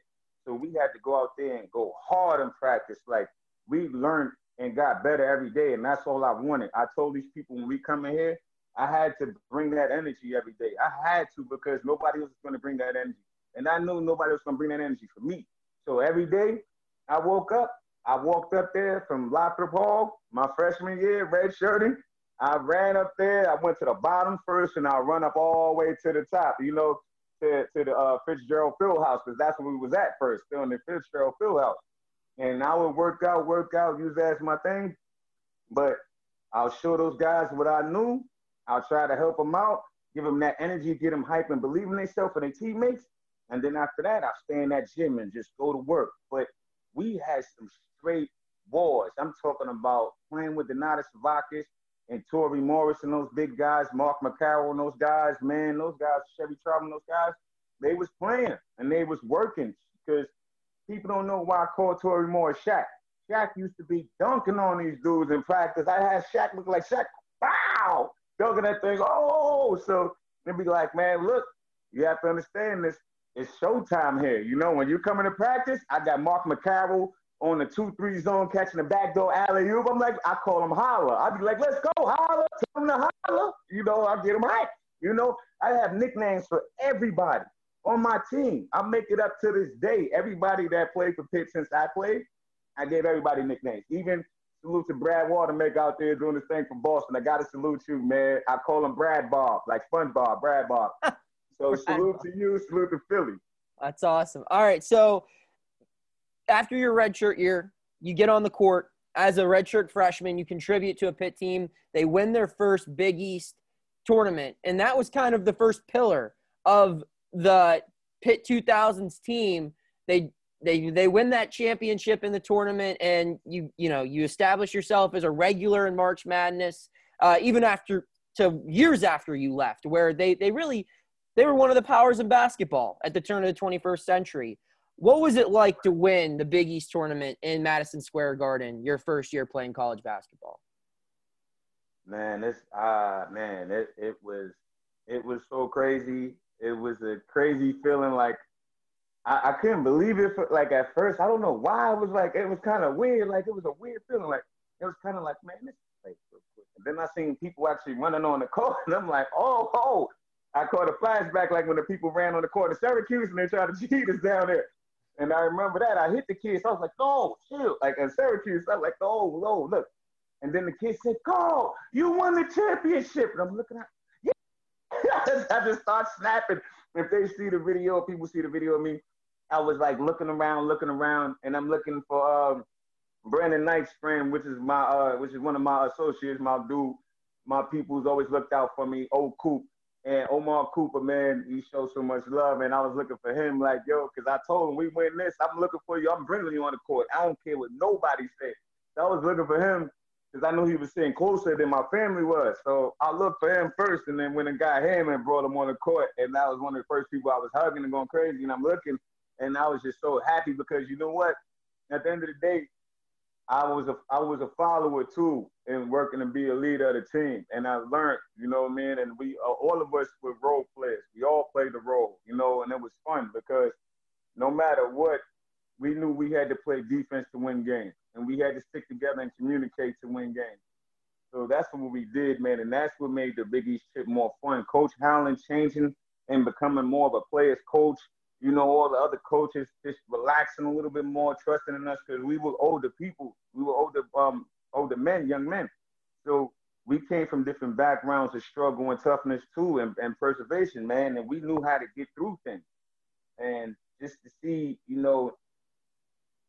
So we had to go out there and go hard in practice. Like we learned and got better every day. And that's all I wanted. I told these people when we come in here, I had to bring that energy every day. I had to because nobody was going to bring that energy. And I knew nobody was going to bring that energy for me. So every day I woke up, I walked up there from Lothrop Hall, my freshman year, red shirting. I ran up there. I went to the bottom first, and I run up all the way to the top. You know, to, to the uh, Fitzgerald Fieldhouse because that's where we was at first, still in the Fitzgerald Fieldhouse. And I would work out, work out, use that as my thing. But I'll show those guys what I knew. I'll try to help them out, give them that energy, get them hype and believe in themselves and their teammates. And then after that, I'll stay in that gym and just go to work. But we had some straight wars. I'm talking about playing with Donatas Zavackas and Toree Morris and those big guys, Mark McCarroll and those guys, man, those guys, Chevy Trout and those guys, they was playing and they was working because people don't know why I call Toree Morris Shaq. Shaq used to be dunking on these dudes in practice. I had Shaq look like Shaq, wow, dunking that thing. Oh, so they be like, man, look, you have to understand this. It's showtime here. You know, when you come into practice, I got Mark McCarroll on the two three zone catching the backdoor alley oop. I'm like, I call him holler. I'd be like, let's go holler, tell him to holler. You know, I get him hype. You know, I have nicknames for everybody on my team. I make it up to this day. Everybody that played for Pitt since I played, I gave everybody nicknames. Even salute to Brad Wanamaker out there doing this thing from Boston. I gotta salute you, man. I call him Brad Bob, like SpongeBob, Brad Bob. So salute to you, salute to Philly. That's awesome. All right, so after your redshirt year, you get on the court as a redshirt freshman. You contribute to a Pitt team. They win their first Big East tournament, and that was kind of the first pillar of the Pitt 2000s team. They they they win that championship in the tournament, and you you know you establish yourself as a regular in March Madness, uh, even after to years after you left, where they they really they were one of the powers in basketball at the turn of the 21st century. What was it like to win the Big East tournament in Madison Square Garden your first year playing college basketball? Man, this uh, man, it it was it was so crazy. It was a crazy feeling. Like I, I couldn't believe it. For, like at first, I don't know why. It was like it was kind of weird. Like it was a weird feeling. Like it was kind of like man, this quick. And then I seen people actually running on the court, and I'm like, oh, oh. I caught a flashback like when the people ran on the court in Syracuse and they tried to cheat us down there. And I remember that. I hit the kid. So I was like, no, chill. Like in Syracuse, I was like, oh, no, look. And then the kid said, Carl, you won the championship. And I'm looking at, yeah. I just start snapping. If they see the video, people see the video of me, I was like looking around, looking around, and I'm looking for um, Brandon Knight's friend, which is my, uh, which is one of my associates, my dude, my people who's always looked out for me, old Coop. And Omar Cooper, man, he showed so much love, and I was looking for him, like, yo, because I told him we win this, I'm looking for you. I'm bringing you on the court. I don't care what nobody said. So I was looking for him because I knew he was sitting closer than my family was. So I looked for him first, and then when I got him and brought him on the court, and that was one of the first people I was hugging and going crazy. And I'm looking, and I was just so happy because you know what? At the end of the day, I was a I was a follower too in working to be a leader of the team, and I learned, you know, man. And we uh, all of us were role players. We all played a role, you know, and it was fun because no matter what, we knew we had to play defense to win games, and we had to stick together and communicate to win games. So that's what we did, man, and that's what made the Big East trip more fun. Coach Howland changing and becoming more of a player's coach you know, all the other coaches just relaxing a little bit more, trusting in us because we were older people. We were older um, older men, young men. So we came from different backgrounds of struggle and toughness too, and, and preservation, man. And we knew how to get through things. And just to see, you know,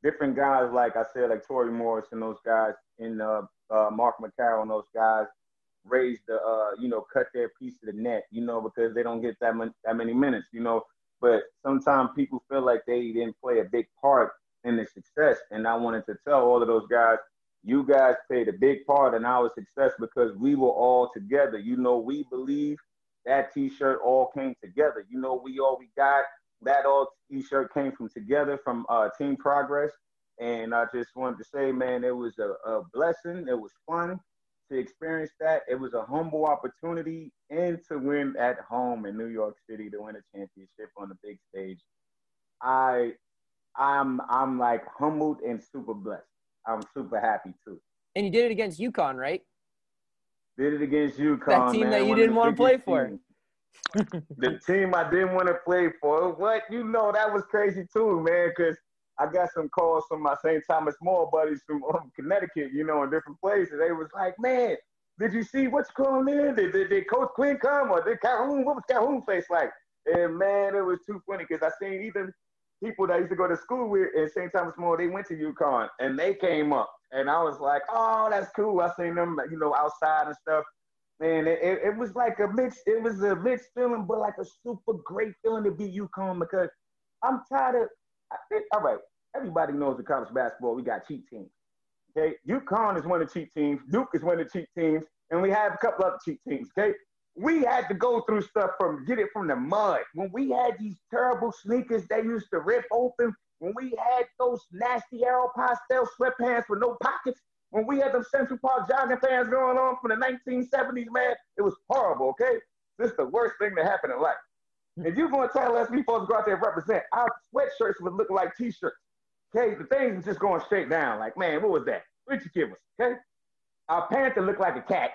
different guys like I said, like Toree Morris and those guys, and uh, uh, Mark McCarroll and those guys raise the, uh, you know, cut their piece of the net, you know, because they don't get that, that many minutes, you know. But sometimes people feel like they didn't play a big part in the success. And I wanted to tell all of those guys, you guys played a big part in our success because we were all together. You know, we believe that t-shirt all came together. You know, we all we got that all t-shirt came from together from uh, Team Progress. And I just wanted to say, man, it was a, a blessing. It was fun to experience that. It was a humble opportunity and to win at home in New York City to win a championship on the big stage. I I'm I'm like humbled and super blessed. I'm super happy too. And you did it against UConn, right? Did it against UConn. That team man, that you didn't want to play for. teams. the team I didn't want to play for. What you know that was crazy too, man. Because I got some calls from my St. Thomas More buddies from um, Connecticut, you know, in different places. They was like, "Man, did you see what's going in? Did, did, did Coach Quinn come or did Calhoun? What was Calhoun face like?" And man, it was too funny because I seen even people that I used to go to school with in St. Thomas More, they went to UConn and they came up, and I was like, "Oh, that's cool." I seen them, you know, outside and stuff. Man, it, it, it was like a mix. It was a mixed feeling, but like a super great feeling to be UConn because I'm tired of. All right, everybody knows in college basketball we got cheat teams. Okay, UConn is one of the cheat teams. Duke is one of the cheat teams, and we have a couple other cheat teams. Okay, we had to go through stuff from get it from the mud. When we had these terrible sneakers they used to rip open. When we had those nasty Aeropostale sweatpants with no pockets. When we had them Central Park jogging pants going on from the 1970s, man, it was horrible. Okay, this is the worst thing that happened in life. If you're going to tell us we supposed to go out there and represent, our sweatshirts would look like t-shirts. Okay, the things was just going straight down. Like, man, what was that? What you give us? Okay, our panther looked like a cat,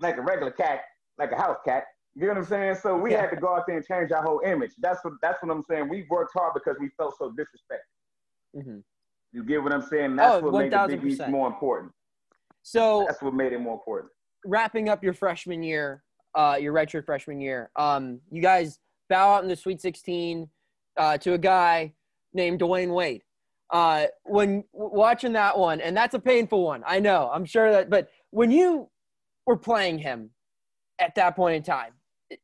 like a regular cat, like a house cat. You know what I'm saying? So we Yeah. had to go out there and change our whole image. That's what that's what I'm saying. We worked hard because we felt so disrespected. Mhm. You get what I'm saying? That's Oh, what made the Big East 1000%. more important. So That's what made it more important. wrapping up your freshman year, uh, your redshirt freshman year, um, you guys bow out in the Sweet 16 uh, to a guy named Dwyane Wade. Uh, when w- watching that one, and that's a painful one, I know. I'm sure that, but when you were playing him at that point in time,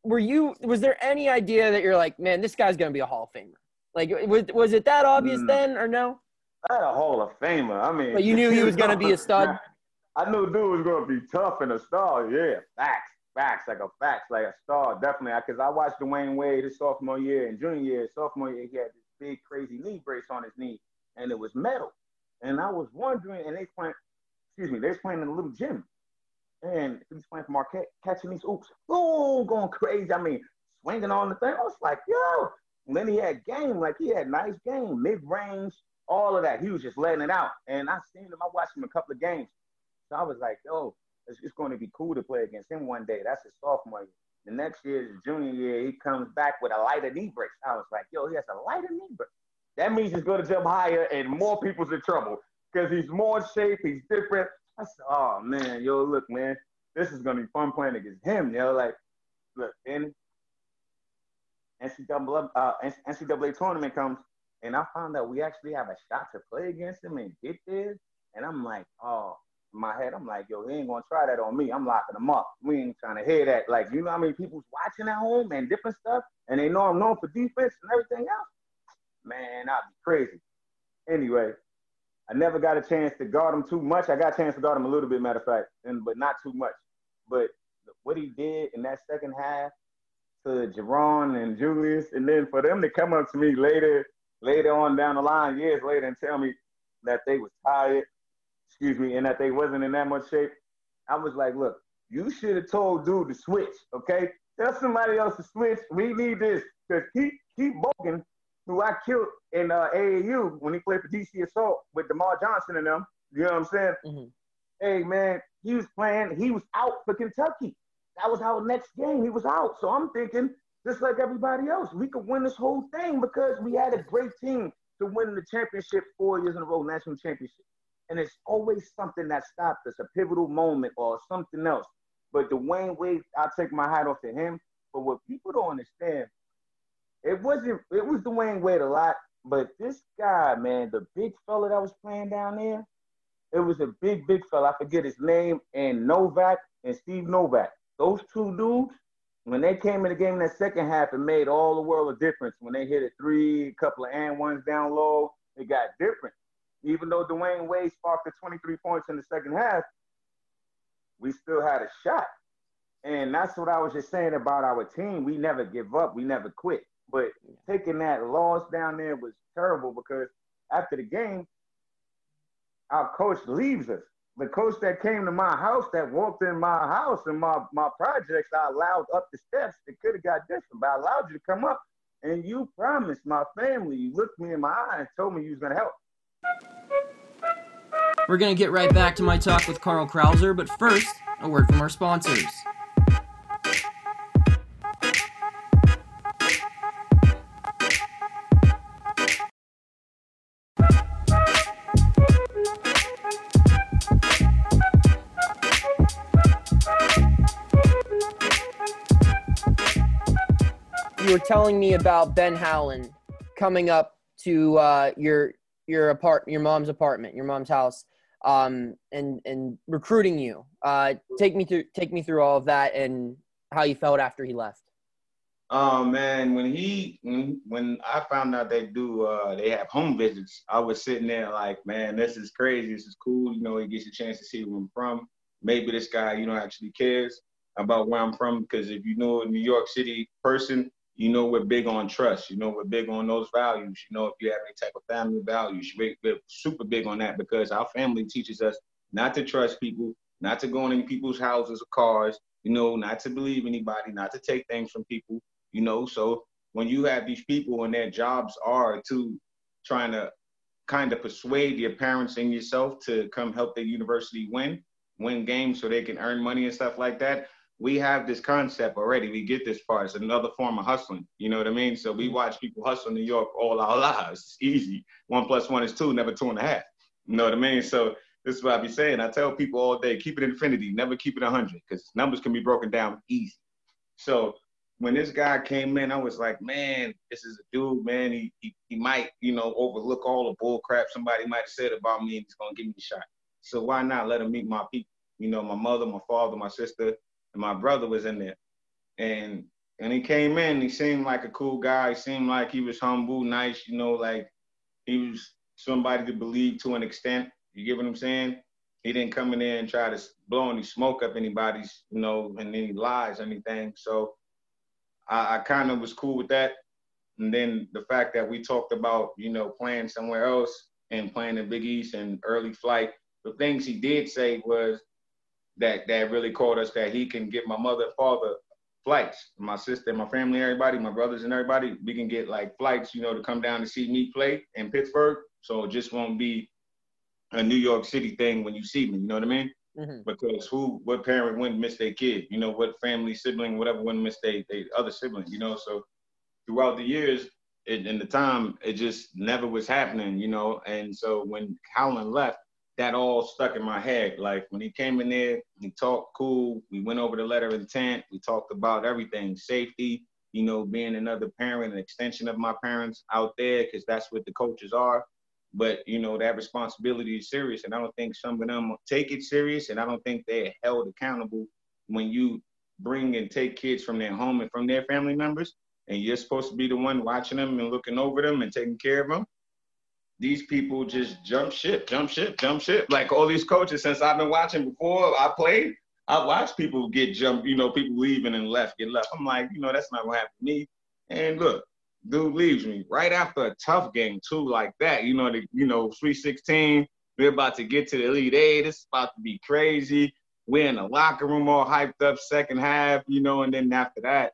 were you? Was there any idea that you're like, man, this guy's gonna be a Hall of Famer? Like, was was it that obvious Mm. then, or no? Not a Hall of Famer. I mean, But you knew he was gonna be a stud? I knew dude was gonna be tough and a star. Yeah, facts, facts, like a facts, like a star, definitely. Because I watched Dwyane Wade his sophomore year and junior year. Sophomore year, he had this big crazy knee brace on his knee, and it was metal. And I was wondering, and they playing, excuse me, they was playing in a little gym, and he's playing for Marquette, catching these oops, boom, going crazy. I mean, swinging on the thing. I was like, yo. And then he had game, like he had nice game, mid range, all of that. He was just letting it out. And I seen him. I watched him a couple of games. So I was like, yo, it's, it's going to be cool to play against him one day. That's his sophomore year. The next year, his junior year, he comes back with a lighter knee brace. I was like, yo, he has a lighter knee brace. That means he's going to jump higher and more people's in trouble because he's more in shape. He's different. I said, oh, man, yo, look, man, this is going to be fun playing against him. You know, like, look, and NCAA, uh, NCAA tournament comes, and I found out we actually have a shot to play against him and get there. And I'm like, oh, in my head, I'm like, yo, he ain't gonna try that on me. I'm locking him up. We ain't trying to hear that. Like, you know how many people's watching at home and different stuff, and they know I'm known for defense and everything else. Man, I'd be crazy. Anyway, I never got a chance to guard him too much. I got a chance to guard him a little bit, matter of fact, and but not too much. But what he did in that second half to Jaron and Julius, and then for them to come up to me later, later on down the line, years later, and tell me that they was tired, excuse me, and that they wasn't in that much shape, I was like, look, you should have told dude to switch, okay? Tell somebody else to switch. We need this because Keith Keith Bogan, who I killed in uh, AAU when he played for DC Assault with DerMarr Johnson and them. You know what I'm saying? Mhm. Hey man, he was playing. He was out for Kentucky. That was our next game. He was out. So I'm thinking, just like everybody else, we could win this whole thing because we had a great team to win the championship four years in a row, national championship. And it's always something that stopped us, a pivotal moment or something else. But Dwyane Wade, I take my hat off to him. But what people don't understand, it wasn't it was Dwyane Wade a lot, but this guy, man, the big fella that was playing down there, it was a big, big fella. I forget his name, and Novak and Steve Novak. Those two dudes, when they came in the game in that second half, it made all the world a difference. When they hit a three, a couple of and ones down low, it got different. Even though Dwyane Wade sparked the 23 points in the second half, we still had a shot. And that's what I was just saying about our team. We never give up. We never quit. But taking that loss down there was terrible because after the game, our coach leaves us. The coach that came to my house, that walked in my house and my, my projects, I allowed up the steps. It could have got different, but I allowed you to come up and you promised my family, you looked me in my eye and told me you was gonna help. We're gonna get right back to my talk with Carl Krauser, but first, a word from our sponsors. You were telling me about Ben Howland coming up to uh, your your apart your mom's apartment, your mom's house, um, and and recruiting you. Uh, take me through take me through all of that and how you felt after he left. Oh man, when he when when I found out they do uh, they have home visits, I was sitting there like, man, this is crazy. This is cool. You know, he gets a chance to see where I'm from. Maybe this guy, you know, actually cares about where I'm from because if you know a New York City person, you know we're big on trust. You know we're big on those values. You know if you have any type of family values, we're, super big on that because our family teaches us not to trust people, not to go in people's houses or cars. You know, not to believe anybody, not to take things from people. You know, so when you have these people and their jobs are to trying to kind of persuade your parents and yourself to come help the university win, win games so they can earn money and stuff like that we have this concept already. We get this part. It's another form of hustling. You know what I mean? So we mm-hmm. watch people hustle in New York all our lives. It's easy. One plus one is two, never two and a half. You know what I mean? So this is what I be saying. I tell people all day, keep it infinity, never keep it 100, because numbers can be broken down easy. So when this guy came in, I was like, man, this is a dude, man. He, he, he might, you know, overlook all the bull crap somebody might have said about me and he's going to give me a shot. So why not let him meet my people? You know, my mother, my father, my sister, and my brother was in there. And and he came in, he seemed like a cool guy. He seemed like he was humble, nice, you know, like he was somebody to believe to an extent. You get what I'm saying? He didn't come in there and try to blow any smoke up anybody's, you know, and any lies, anything. So I, I kind of was cool with that. And then the fact that we talked about, you know, playing somewhere else and playing in Big East and early flight, the things he did say was that that really called us that he can get my mother father flights, my sister my family, everybody, my brothers and everybody. We can get like flights, you know, to come down to see me play in Pittsburgh. So it just won't be a New York City thing when you see me. You know what I mean? Mm-hmm. Because who, what parent wouldn't miss their kid? You know, what family, sibling, whatever wouldn't miss their, their other sibling? You know, so throughout the years it, in the time, it just never was happening. You know, and so when Howland left that all stuck in my head. Like when he came in there, he talked cool. We went over the letter of intent. We talked about everything, safety, you know, being another parent, an extension of my parents out there, because that's what the coaches are. But you know, that responsibility is serious, and I don't think some of them take it serious, and I don't think they're held accountable when you bring and take kids from their home and from their family members, and you're supposed to be the one watching them and looking over them and taking care of them these people just jump ship, jump ship, jump ship. Like all these coaches, since I've been watching before I played, I watched people get jumped, you know, people leaving and left, get left. I'm like, you know, that's not gonna happen to me. And look, dude leaves me right after a tough game too, like that. You know, the you know, Sweet 16, we're about to get to the Elite Eight. It's about to be crazy. We're in the locker room all hyped up, second half, you know, and then after that,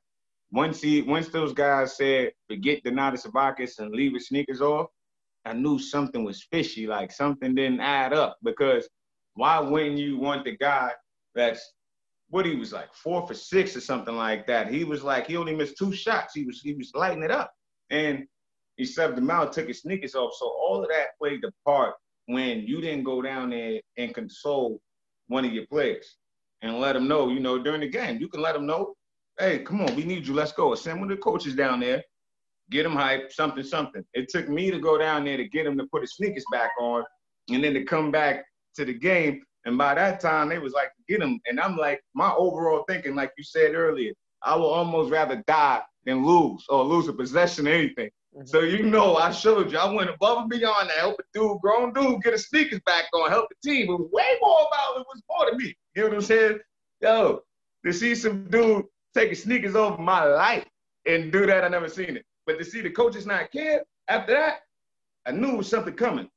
once he once those guys said forget Donatas Sabonis and leave his sneakers off, I knew something was fishy, like something didn't add up. Because why wouldn't you want the guy that's what he was like four for six or something like that? He was like he only missed two shots. He was he was lighting it up, and he subbed him out, took his sneakers off. So all of that played the part when you didn't go down there and console one of your players and let them know, you know, during the game, you can let them know, hey, come on, we need you, let's go. Send one of the coaches down there, get him hype, something, something. It took me to go down there to get him to put his sneakers back on and then to come back to the game. And by that time, they was like, get him. And I'm like, my overall thinking, like you said earlier, I will almost rather die than lose or lose a possession or anything. Mm-hmm. So you know, I showed you, I went above and beyond to help a dude, grown dude, get his sneakers back on, help the team. It was way more about it was more to me. You know what I'm saying? Yo, to see some dude taking sneakers over my life and do that, I never seen it. But to see the coaches not care after that, I knew it was something coming.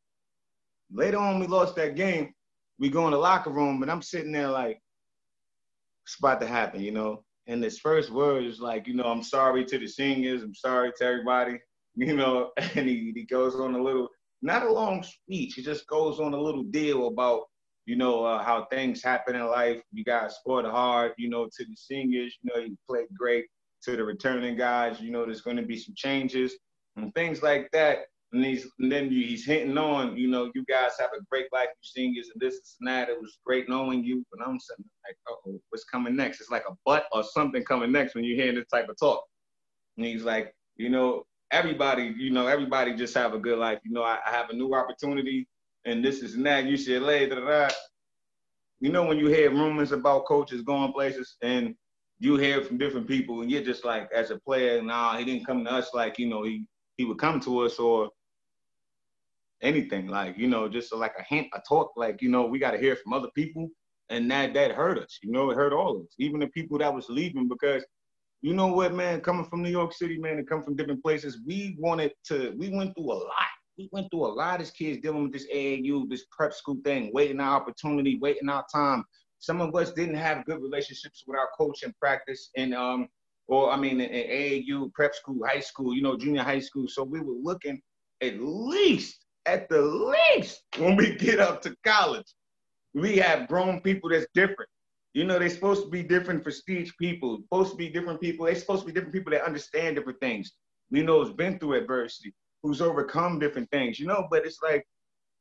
Later on, we lost that game. We go in the locker room, and I'm sitting there like, it's about to happen, you know? And his first word is like, you know, I'm sorry to the seniors, I'm sorry to everybody, you know, and he, he goes on a little, not a long speech, he just goes on a little deal about, you know, uh, how things happen in life. You guys scored hard, you know, to the seniors, you know, you played great. To the returning guys, you know, there's going to be some changes and things like that. And, he's, and then he's hinting on, you know, you guys have a great life, you seniors, and this, and that. It was great knowing you. But I'm sitting like, oh, what's coming next? It's like a butt or something coming next when you hear this type of talk. And he's like, you know, everybody, you know, everybody just have a good life. You know, I, I have a new opportunity, and this is that. You should da, da. You know, when you hear rumors about coaches going places, and you hear from different people, and you're just like, as a player, nah, he didn't come to us like, you know, he he would come to us or anything like you know just like a hint a talk like you know we got to hear from other people and that that hurt us you know it hurt all of us even the people that was leaving because you know what man coming from new york city man and come from different places we wanted to we went through a lot. We went through a lot as kids dealing with this aau this prep school thing waiting our opportunity waiting our time some of us didn't have good relationships with our coach in practice and um or i mean in, aau prep school high school you know junior high school so we were looking at least at the least when we get up to college, we have grown people that's different. You know, they're supposed to be different prestige people, supposed to be different people. They're supposed to be different people that understand different things. You know, who's been through adversity, who's overcome different things, you know, but it's like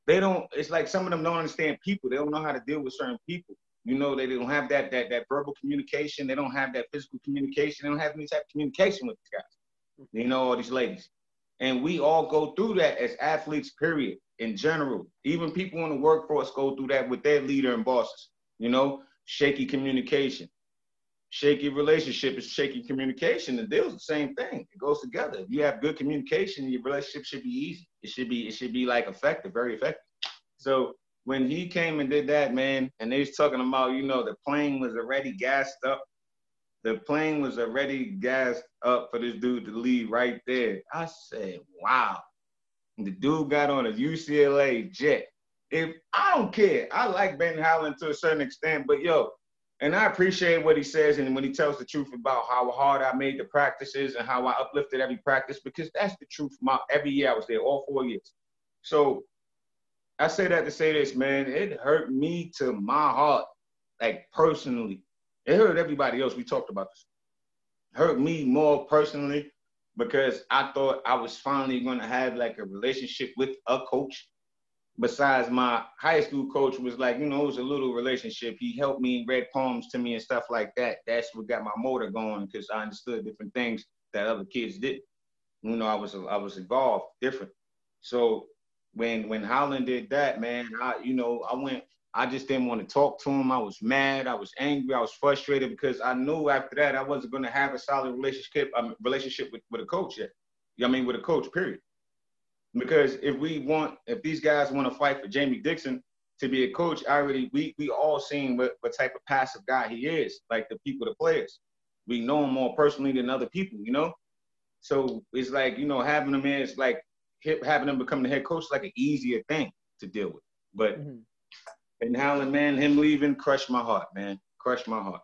they don't, it's like some of them don't understand people. They don't know how to deal with certain people. You know, they don't have that that that verbal communication. They don't have that physical communication. They don't have any type of communication with these guys. You know, all these ladies. And we all go through that as athletes, period, in general. Even people in the workforce go through that with their leader and bosses. You know, shaky communication. Shaky relationship is shaky communication. The deal's the same thing. It goes together. If you have good communication, your relationship should be easy. It should be, it should be like effective, very effective. So when he came and did that, man, and they was talking about, you know, the plane was already gassed up the plane was already gassed up for this dude to leave right there. I said, wow. And the dude got on a UCLA jet. If I don't care, I like Ben Howland to a certain extent, but yo, and I appreciate what he says and when he tells the truth about how hard I made the practices and how I uplifted every practice because that's the truth. My every year I was there, all four years. So I say that to say this, man. It hurt me to my heart, like personally, it hurt everybody else. We talked about this. Hurt me more personally because I thought I was finally going to have like a relationship with a coach. Besides, my high school coach was like, you know, it was a little relationship. He helped me, read poems to me and stuff like that. That's what got my motor going because I understood different things that other kids did. You know, I was I was involved different. So when when Howland did that, man, I you know I went I just didn't want to talk to him. I was mad. I was angry. I was frustrated because I knew after that I wasn't going to have a solid relationship um, relationship with, with a coach yet. I mean, with a coach, period. Because if we want, if these guys want to fight for Jamie Dixon to be a coach, I already we we all seen what, what type of passive guy he is, like the people, the players. We know him more personally than other people, you know. So it's like you know having him it's like having him become the head coach, is like an easier thing to deal with. But mm-hmm and Howland, man, him leaving crushed my heart, man. Crushed my heart.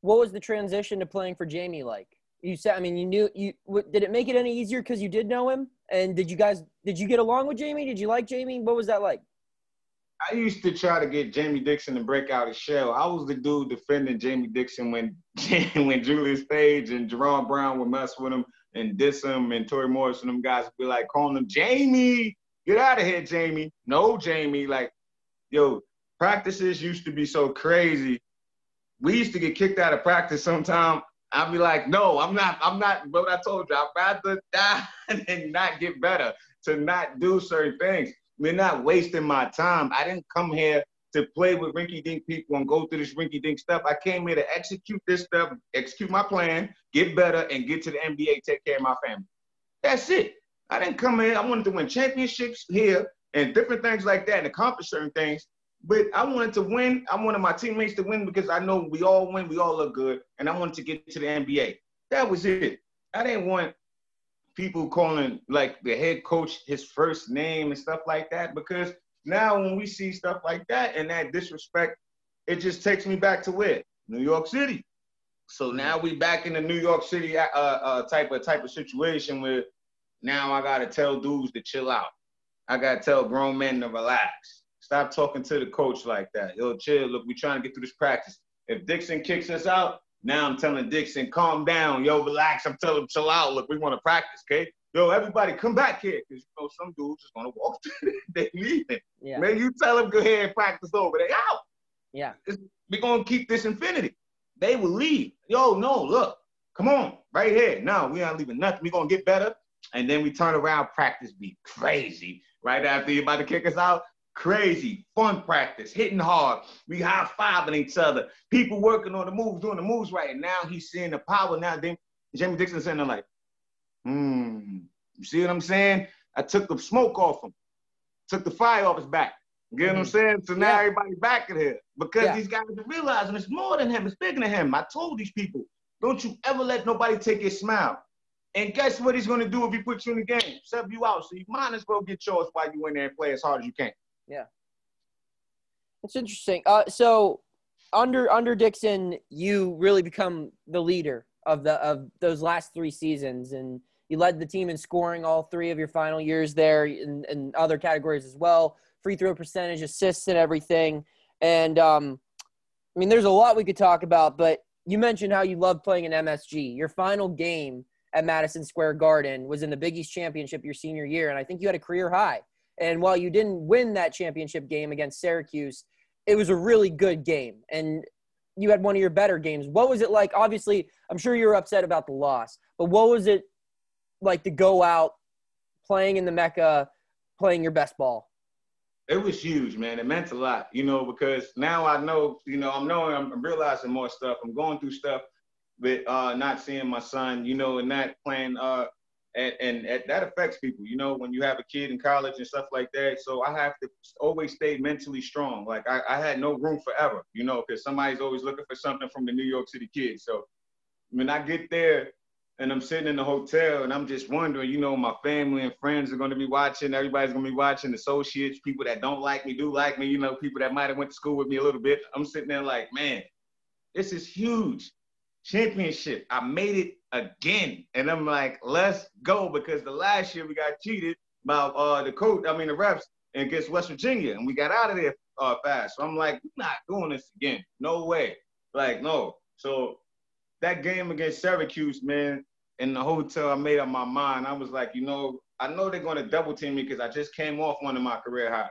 What was the transition to playing for Jamie like? You said, I mean, you knew you. Did it make it any easier because you did know him? And did you guys? Did you get along with Jamie? Did you like Jamie? What was that like? I used to try to get Jamie Dixon to break out his shell. I was the dude defending Jamie Dixon when when Julius Page and Jaron Brown would mess with him and diss him, and Toree Morris and them guys would be like calling him Jamie, Get out of here, Jamie. No, Jamie. Like, yo, practices used to be so crazy. We used to get kicked out of practice sometime. I'd be like, no, I'm not, I'm not, but I told you, I'd rather die and not get better, to not do certain things. We're not wasting my time. I didn't come here to play with rinky dink people and go through this rinky dink stuff. I came here to execute this stuff, execute my plan, get better, and get to the NBA, take care of my family. That's it. I didn't come here. I wanted to win championships here and different things like that and accomplish certain things. But I wanted to win. I wanted my teammates to win because I know we all win, we all look good, and I wanted to get to the NBA. That was it. I didn't want people calling like the head coach his first name and stuff like that because now when we see stuff like that and that disrespect, it just takes me back to where New York City. So now we back in the New York City uh, uh, type of type of situation where now I gotta tell dudes to chill out. I gotta tell grown men to relax. Stop talking to the coach like that. Yo, chill. Look, we trying to get through this practice. If Dixon kicks us out, now I'm telling Dixon, calm down. Yo, relax. I'm telling him, chill out. Look, we want to practice, okay? Yo, everybody, come back here. Because, you know, some dudes just to walk They leaving. Yeah. Man, you tell them, go ahead and practice over. They out. Yeah. We're going to keep this infinity. They will leave. Yo, no, look. Come on. Right here. No, we aren't leaving nothing. Going to get better. And then we turn around, practice be crazy. Right after you're about to kick us out, crazy, fun practice, hitting hard. We high fiving each other. People working on the moves, doing the moves right. Now he's seeing the power. Now then Jamie Dixon sitting there like, hmm, you see what I'm saying? I took the smoke off him, took the fire off his back. You get what I'm mm-hmm. saying? So now yeah. everybody's back in here because yeah. these guys are realizing it's more than him, it's bigger than him. I told these people, don't you ever let nobody take your smile. And guess what he's gonna do if he puts you in the game? Sub you out. So you might as well get yours while you in there and play as hard as you can. Yeah. It's interesting. Uh, so under under Dixon, you really become the leader of the of those last three seasons, and you led the team in scoring all three of your final years there, and other categories as well, free throw percentage, assists, and everything. And um, I mean, there's a lot we could talk about, but you mentioned how you love playing in MSG. Your final game at Madison Square Garden was in the Big East Championship your senior year, and I think you had a career high. And while you didn't win that championship game against Syracuse, it was a really good game. And you had one of your better games. What was it like? Obviously, I'm sure you were upset about the loss, but what was it like to go out playing in the Mecca, playing your best ball? It was huge, man. It meant a lot, you know, because now I know, you know, I'm knowing, I'm realizing more stuff. I'm going through stuff with uh, not seeing my son, you know, and not playing uh, and, and, and, that affects people you know when you have a kid in college and stuff like that so i have to always stay mentally strong like i, I had no room forever you know because somebody's always looking for something from the new york city kids so when i get there and i'm sitting in the hotel and i'm just wondering you know my family and friends are going to be watching everybody's going to be watching associates people that don't like me do like me you know people that might have went to school with me a little bit i'm sitting there like man this is huge championship. I made it again. And I'm like, let's go because the last year we got cheated by uh, the coach, I mean the refs against West Virginia, and we got out of there uh, fast. So I'm like, we're not doing this again. No way. Like, no. So that game against Syracuse, man, in the hotel, I made up my mind. I was like, you know, I know they're going to double team me because I just came off one of my career highs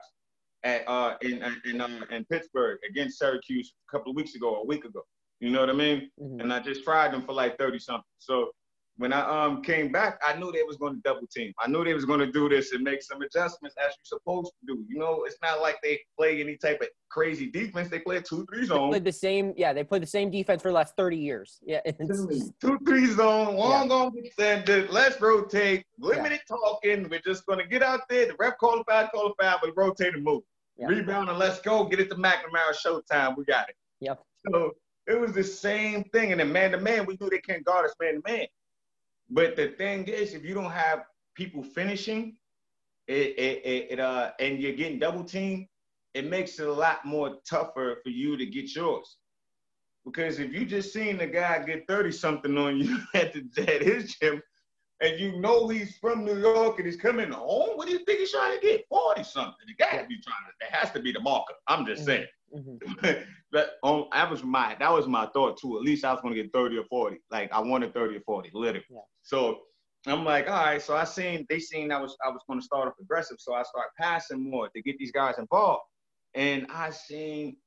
at uh, in in, uh, in Pittsburgh against Syracuse a couple of weeks ago, a week ago. You know what I mean? Mm-hmm. And I just tried them for like 30 something. So when I um came back, I knew they was going to double team. I knew they was going to do this and make some adjustments as you're supposed to do. You know, it's not like they play any type of crazy defense. They play a two three zone. They played the same, yeah. They played the same defense for the last 30 years. Yeah, two three zone. One yeah. gonna extended. Let's rotate. Limited yeah. talking. We're just gonna get out there. The ref call a foul, call a foul, but rotate and move. Yeah. Rebound and let's go. Get it to McNamara. Showtime. We got it. Yep. So it was the same thing. And then man to man, we knew they can't guard us man to man. But the thing is, if you don't have people finishing, it, it, it, it uh, and you're getting double teamed, it makes it a lot more tougher for you to get yours. Because if you just seen the guy get 30 something on you at, the, at his gym, and you know he's from New York and he's coming home, what do you think he's trying to get? 40 something. The guy be trying to, that has to be the marker. I'm just mm-hmm. saying. Mm-hmm. that on that was my that was my thought too. At least I was gonna get 30 or 40. Like I wanted 30 or 40, literally. Yeah. So I'm like, all right. So I seen they seen I was I was going to start off aggressive, so I start passing more to get these guys involved. And I seen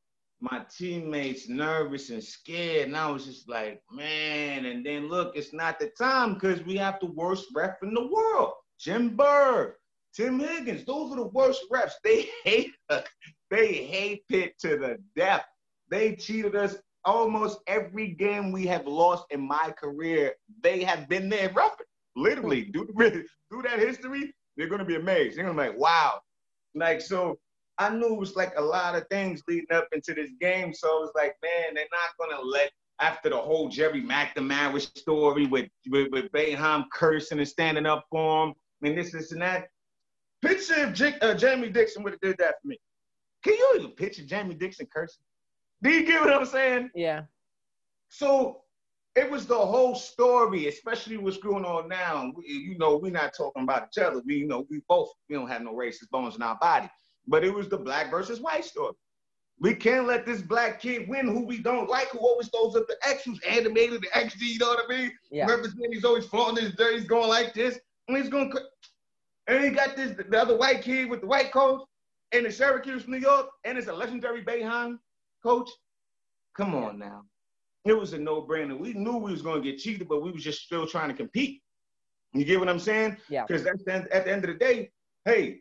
my teammates nervous and scared, and I was just like, man. And then look, it's not the time because we have the worst ref in the world, Jim Burr, Tim Higgins. Those are the worst refs. They hate us. They hate Pitt to the death. They cheated us almost every game we have lost in my career. They have been there roughing. Literally, do, do that history, they're gonna be amazed. They're gonna be like, wow. Like, so I knew it was like a lot of things leading up into this game. So it was like, man, they're not gonna let after the whole Gerry McNamara story with with, with Boeheim cursing and standing up for him. I mean, this, this, and that. Picture if J- uh, Jamie Dixon would have did that for me. Can you even picture Jamie Dixon cursing? Do you get what I'm saying? Yeah. So it was the whole story, especially what's going on now. We, you know, we're not talking about each other. We, you know, we both we don't have no racist bones in our body. But it was the black versus white story. We can't let this black kid win who we don't like, who always throws up the X, who's animated the XD, you know what I mean? Yeah. Representing, he's always flaunting his dirt, he's going like this, and he's going, and he got this, the other white kid with the white coat, and the Syracuse, New York, and it's a legendary Boeheim coach. Come on now it was a no-brainer. We knew we was going to get cheated, but we was just still trying to compete. You get what I'm saying? Yeah. Because at the end of the day, hey,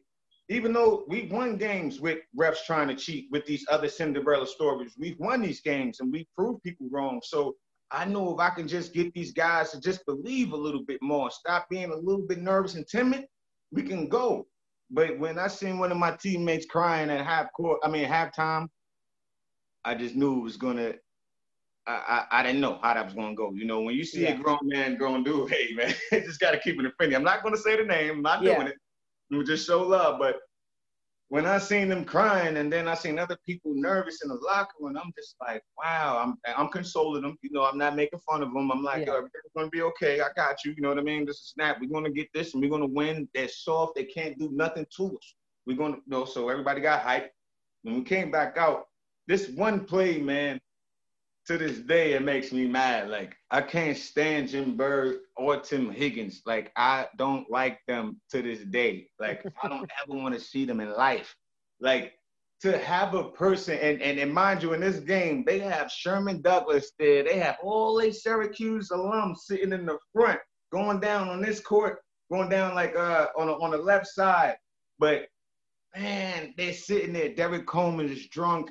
even though we won games with refs trying to cheat with these other Cinderella stories, we've won these games and we proved people wrong. So I know if I can just get these guys to just believe a little bit more, stop being a little bit nervous and timid, we can go. But when I seen one of my teammates crying at half court, I mean halftime, I just knew it was gonna I, I, I, didn't know how that was to go. You know, when you see yeah. a grown man grown dude, hey man, just got to keep it friendly. I'm not to say the name. I'm not yeah. doing it. We just show love. But when I seen them crying, and then I seen other people nervous in the locker room, I'm just like, wow. I'm I'm consoling them. You know, I'm not making fun of them. I'm like, yeah. everything's to be okay. I got you. You know what I mean? This is snap. We're to get this, and we're to win. They're soft. They can't do nothing to us. We're to you know. So everybody got hype. When we came back out, this one play, man to this day it makes me mad. Like I can't stand Jim Burr or Tim Higgins. Like I don't like them to this day. Like I don't ever want to see them in life. Like to have a person and, and and mind you, in this game they have Sherman Douglas there. They have all these Syracuse alums sitting in the front, going down on this court, going down like uh on a, on the left side. But man, they're sitting there. Derrick Coleman is drunk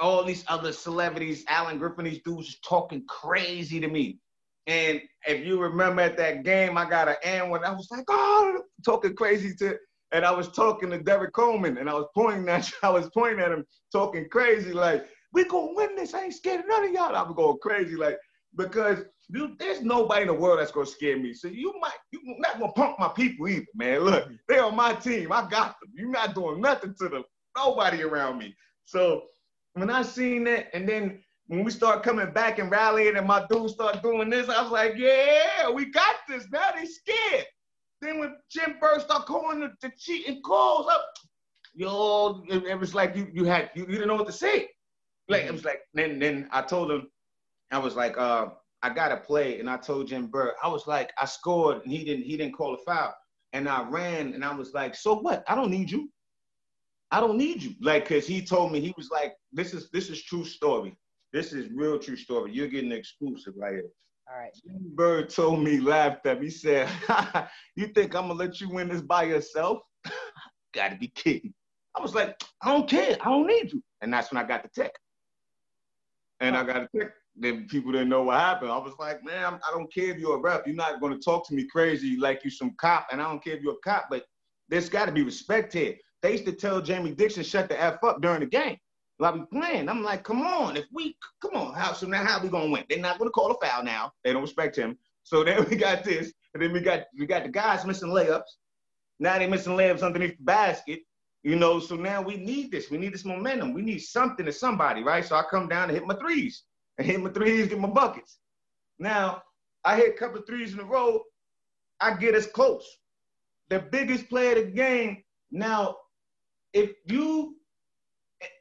all these other celebrities, Allen Griffin, these dudes talking crazy to me. And if you remember at that game, I got an and when I was like, oh, talking crazy to, and I was talking to Derrick Coleman, and I was pointing at, I was pointing at him, talking crazy, like, we gonna win this. I ain't scared of none of y'all. I was going crazy, like, because dude, there's nobody in the world that's gonna scare me. So you might, you not gonna punk my people either, man. Look, they on my team. I got them. You're not doing nothing to them. Nobody around me. So when I seen that, and then when we start coming back and rallying, and my dudes start doing this, I was like, yeah, we got this. Now they scared. Then when Jim Burr start calling the, the cheating calls up, yo, it, it, was like you you had you, you didn't know what to say. Like it was like then then I told him, I was like, uh, I gotta play, and I told Jim Burr, I was like, I scored, and he didn't he didn't call a foul, and I ran, and I was like, so what? I don't need you. I don't need you. Like, cause he told me he was like, this is this is true story. This is real true story. You're getting exclusive right here. All right. Burr told me, laughed at me, he said, You think I'm gonna let you win this by yourself? Gotta be kidding. I was like, I don't care. I don't need you. And that's when I got the tech. And I got a tech. Then people didn't know what happened. I was like, man, I don't care if you're a rep. You're not going to talk to me crazy like you some cop. And I don't care if you're a cop, but there's got to be respect here. They used to tell Jamie Dixon shut the f up during the game. Like we playing. I'm like, come on, if we come on, how so now how we gonna win? They're not gonna call a foul now. They don't respect him. So then we got this, and then we got we got the guys missing layups. Now they missing layups underneath the basket. You know, so now we need this. We need this momentum. We need something to somebody, right? So I come down and hit my threes. And hit my threes, get my buckets. Now I hit a couple of threes in a row. I get us close. The biggest player of the game. Now if you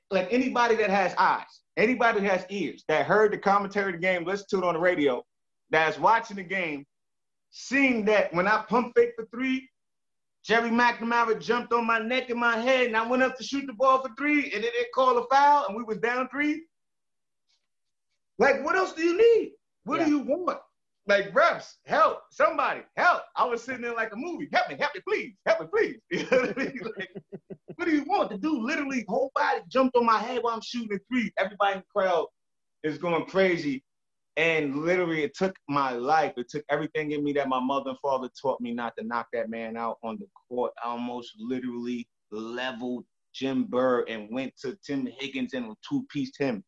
like anybody that has eyes, anybody that has ears, that heard the commentary of the game, listened to it on the radio, that's watching the game, seeing that when I pump fake for three, Gerry McNamara jumped on my neck and my head, and I went up to shoot the ball for three, and then they called a foul, and we was down three. Like, what else do you need? What yeah. do you want? Like, reps, help, somebody, help. I was sitting there like a movie. Help me, help me, please, help me, please. You know what I mean? Like, do you want? The dude literally, whole body jumped on my head while I'm shooting a three. Everybody in the crowd is going crazy. And literally, it took my life. It took everything in me that my mother and father taught me not to knock that man out on the court. I almost literally leveled Jim Burr and went to Tim Higgins and two-pieced him.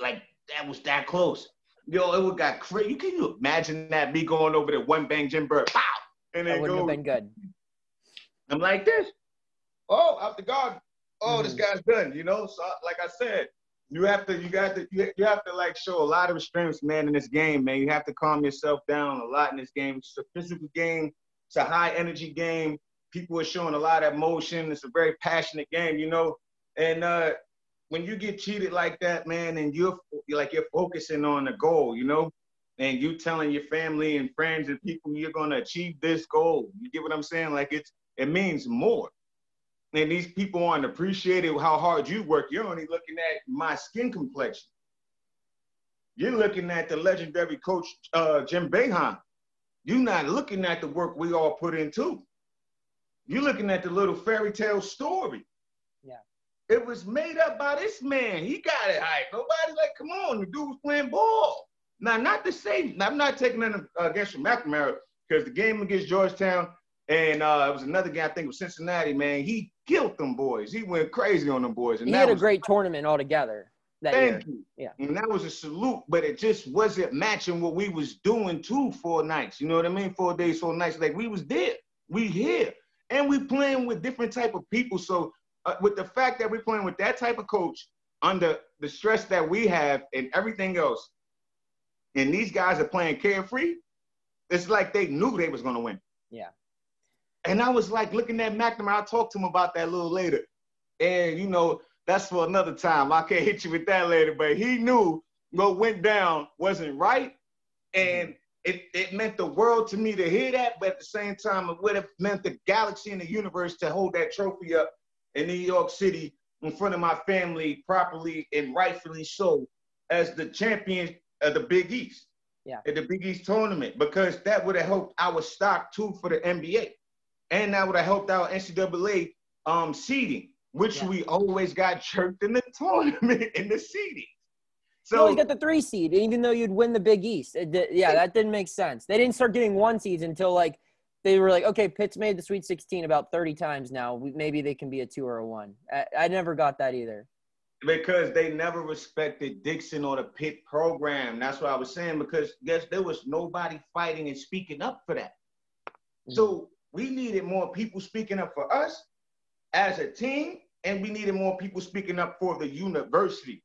Like, that was that close. Yo, it would got crazy. You can you imagine that me going over there, one bang Jim Burr, pow, and then that wouldn't have been good. I'm like this. Oh, after guard. Oh, mm-hmm. this guy's done. You know, so like I said, you have to, you got to, you, you have to like show a lot of restraints, man, in this game, man. You have to calm yourself down a lot in this game. It's a physical game. It's a high energy game. People are showing a lot of emotion. It's a very passionate game, you know. And uh, when you get cheated like that, man, and you're, you're like you're focusing on the goal, you know, and you telling your family and friends and people you're gonna achieve this goal. You get what I'm saying? Like it's it means more. And these people aren't appreciating how hard you work. You're only looking at my skin complexion. You're looking at the legendary coach uh, Jim Boeheim. You're not looking at the work we all put into. You're looking at the little fairy tale story. Yeah. It was made up by this man. He got it hype. Nobody like, come on, the dude was playing ball. Now, not to say, I'm not taking it against McNamara because the game against Georgetown and uh, it was another guy, I think, was Cincinnati. Man, he killed them boys. He went crazy on them boys. And he had a great tournament altogether. That thank year. you. Yeah. And that was a salute, but it just wasn't matching what we was doing two four nights. You know what I mean? Four days, four nights. Like we was there. We here. And we playing with different type of people. So uh, with the fact that we're playing with that type of coach under the stress that we have and everything else, and these guys are playing carefree, it's like they knew they was gonna win. Yeah. And I was like looking at McNamara. I'll talk to him about that a little later. And you know, that's for another time. I can't hit you with that later, but he knew what went down wasn't right. And mm-hmm. it, it meant the world to me to hear that, but at the same time, it would have meant the galaxy and the universe to hold that trophy up in New York City in front of my family properly and rightfully so as the champion of the Big East. Yeah. At the Big East tournament, because that would have helped our stock too for the NBA and that would have helped out NCAA um, seeding, which yeah. we always got jerked in the tournament in the seeding. So you always got the three seed, even though you'd win the Big East. Did, yeah, that didn't make sense. They didn't start getting one seeds until like they were like, okay, Pitt's made the Sweet 16 about 30 times now. Maybe they can be a two or a one. I, I never got that either. Because they never respected Dixon or the Pitt program. That's what I was saying. Because guess there was nobody fighting and speaking up for that. Mm-hmm. So we needed more people speaking up for us as a team, and we needed more people speaking up for the university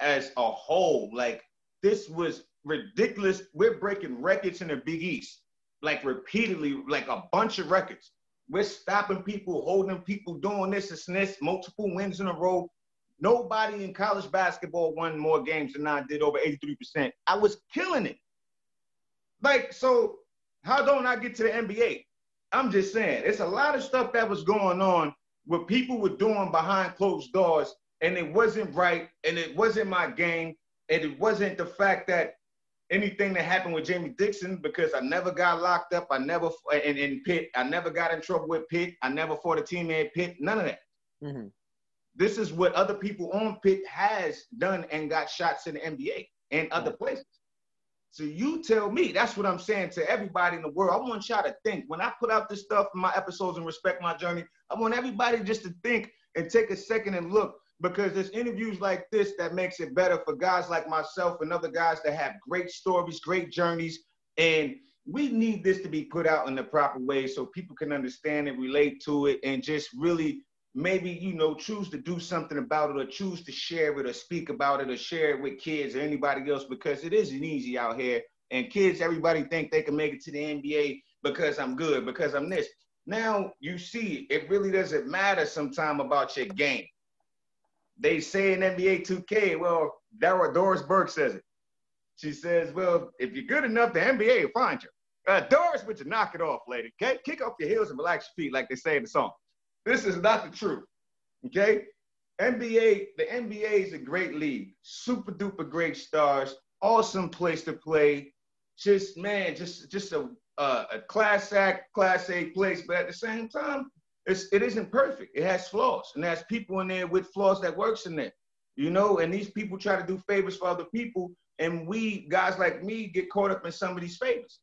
as a whole. Like this was ridiculous. We're breaking records in the Big East, like repeatedly, like a bunch of records. We're stopping people, holding people, doing this and this, multiple wins in a row. Nobody in college basketball won more games than I did, over 83%. I was killing it. Like, so how don't I get to the NBA? I'm just saying, it's a lot of stuff that was going on what people were doing behind closed doors, and it wasn't right, and it wasn't my game, and it wasn't the fact that anything that happened with Jamie Dixon because I never got locked up. I never in, in Pitt. I never got in trouble with Pitt. I never fought a teammate Pitt. None of that. Mm-hmm. This is what other people on Pitt has done and got shots in the NBA and other places. So you tell me. That's what I'm saying to everybody in the world. I want y'all to think. When I put out this stuff in my episodes and respect my journey, I want everybody just to think and take a second and look because there's interviews like this that makes it better for guys like myself and other guys that have great stories, great journeys, and we need this to be put out in the proper way so people can understand and relate to it and just really maybe you know choose to do something about it or choose to share it or speak about it or share it with kids or anybody else because it isn't easy out here. And kids everybody think they can make it to the nba because i'm good because i'm this. Now you see it really doesn't matter sometime about your game. They say in nba 2k well Dara doris burke says it. She says well if you're good enough the nba will find you. Uh, Doris, would you knock it off, lady? Okay, kick off your heels and relax your feet, like they say in the song. This is not the truth. Okay, NBA, the NBA is a great league, super duper great stars, awesome place to play. Just man, just just a uh, a class act, class A place, but at the same time, it's it isn't perfect. It has flaws, and there's people in there with flaws that works in there, you know. And these people try to do favors for other people, and we guys like me get caught up in some of these favors.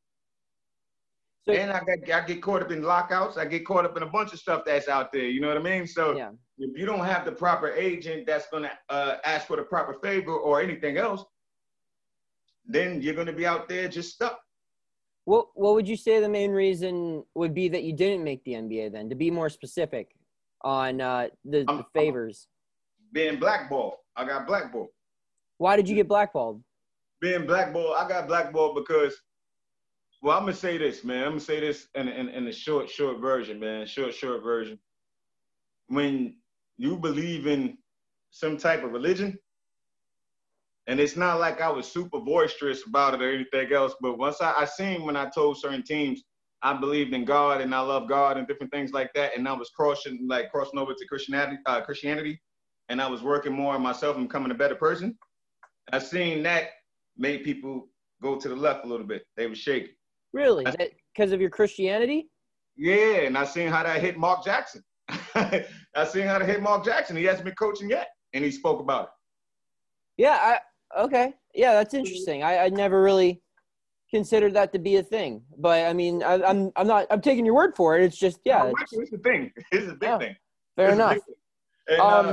So, and I get I get caught up in lockouts. I get caught up in a bunch of stuff that's out there. You know what I mean? So yeah. if you don't have the proper agent that's gonna uh, ask for the proper favor or anything else, then you're gonna be out there just stuck. What What would you say the main reason would be that you didn't make the NBA? Then, to be more specific on uh, the, the favors. I'm being blackballed. I got blackballed. Why did you get blackballed? Being blackballed, I got blackballed because well, I'm gonna say this, man. I'm gonna say this in in, in a short, short version, man. Short, short version. When you believe in some type of religion, and it's not like I was super boisterous about it or anything else, but once I, I seen when I told certain teams I believed in God and I love God and different things like that, and I was crossing like crossing over to Christianity, uh, Christianity, and I was working more on myself and becoming a better person. I seen that made people go to the left a little bit. They were shaking. Really? Because of your Christianity? Yeah, and I seen how that hit Mark Jackson. I seen how to hit Mark Jackson. He hasn't been coaching yet, and he spoke about it. Yeah, I okay. Yeah, that's interesting. I, I never really considered that to be a thing, but I mean, I, am I'm, I'm not I'm taking your word for it. It's just yeah, no, it's, it's a thing. It's a big yeah, thing. Fair it's enough. And, um,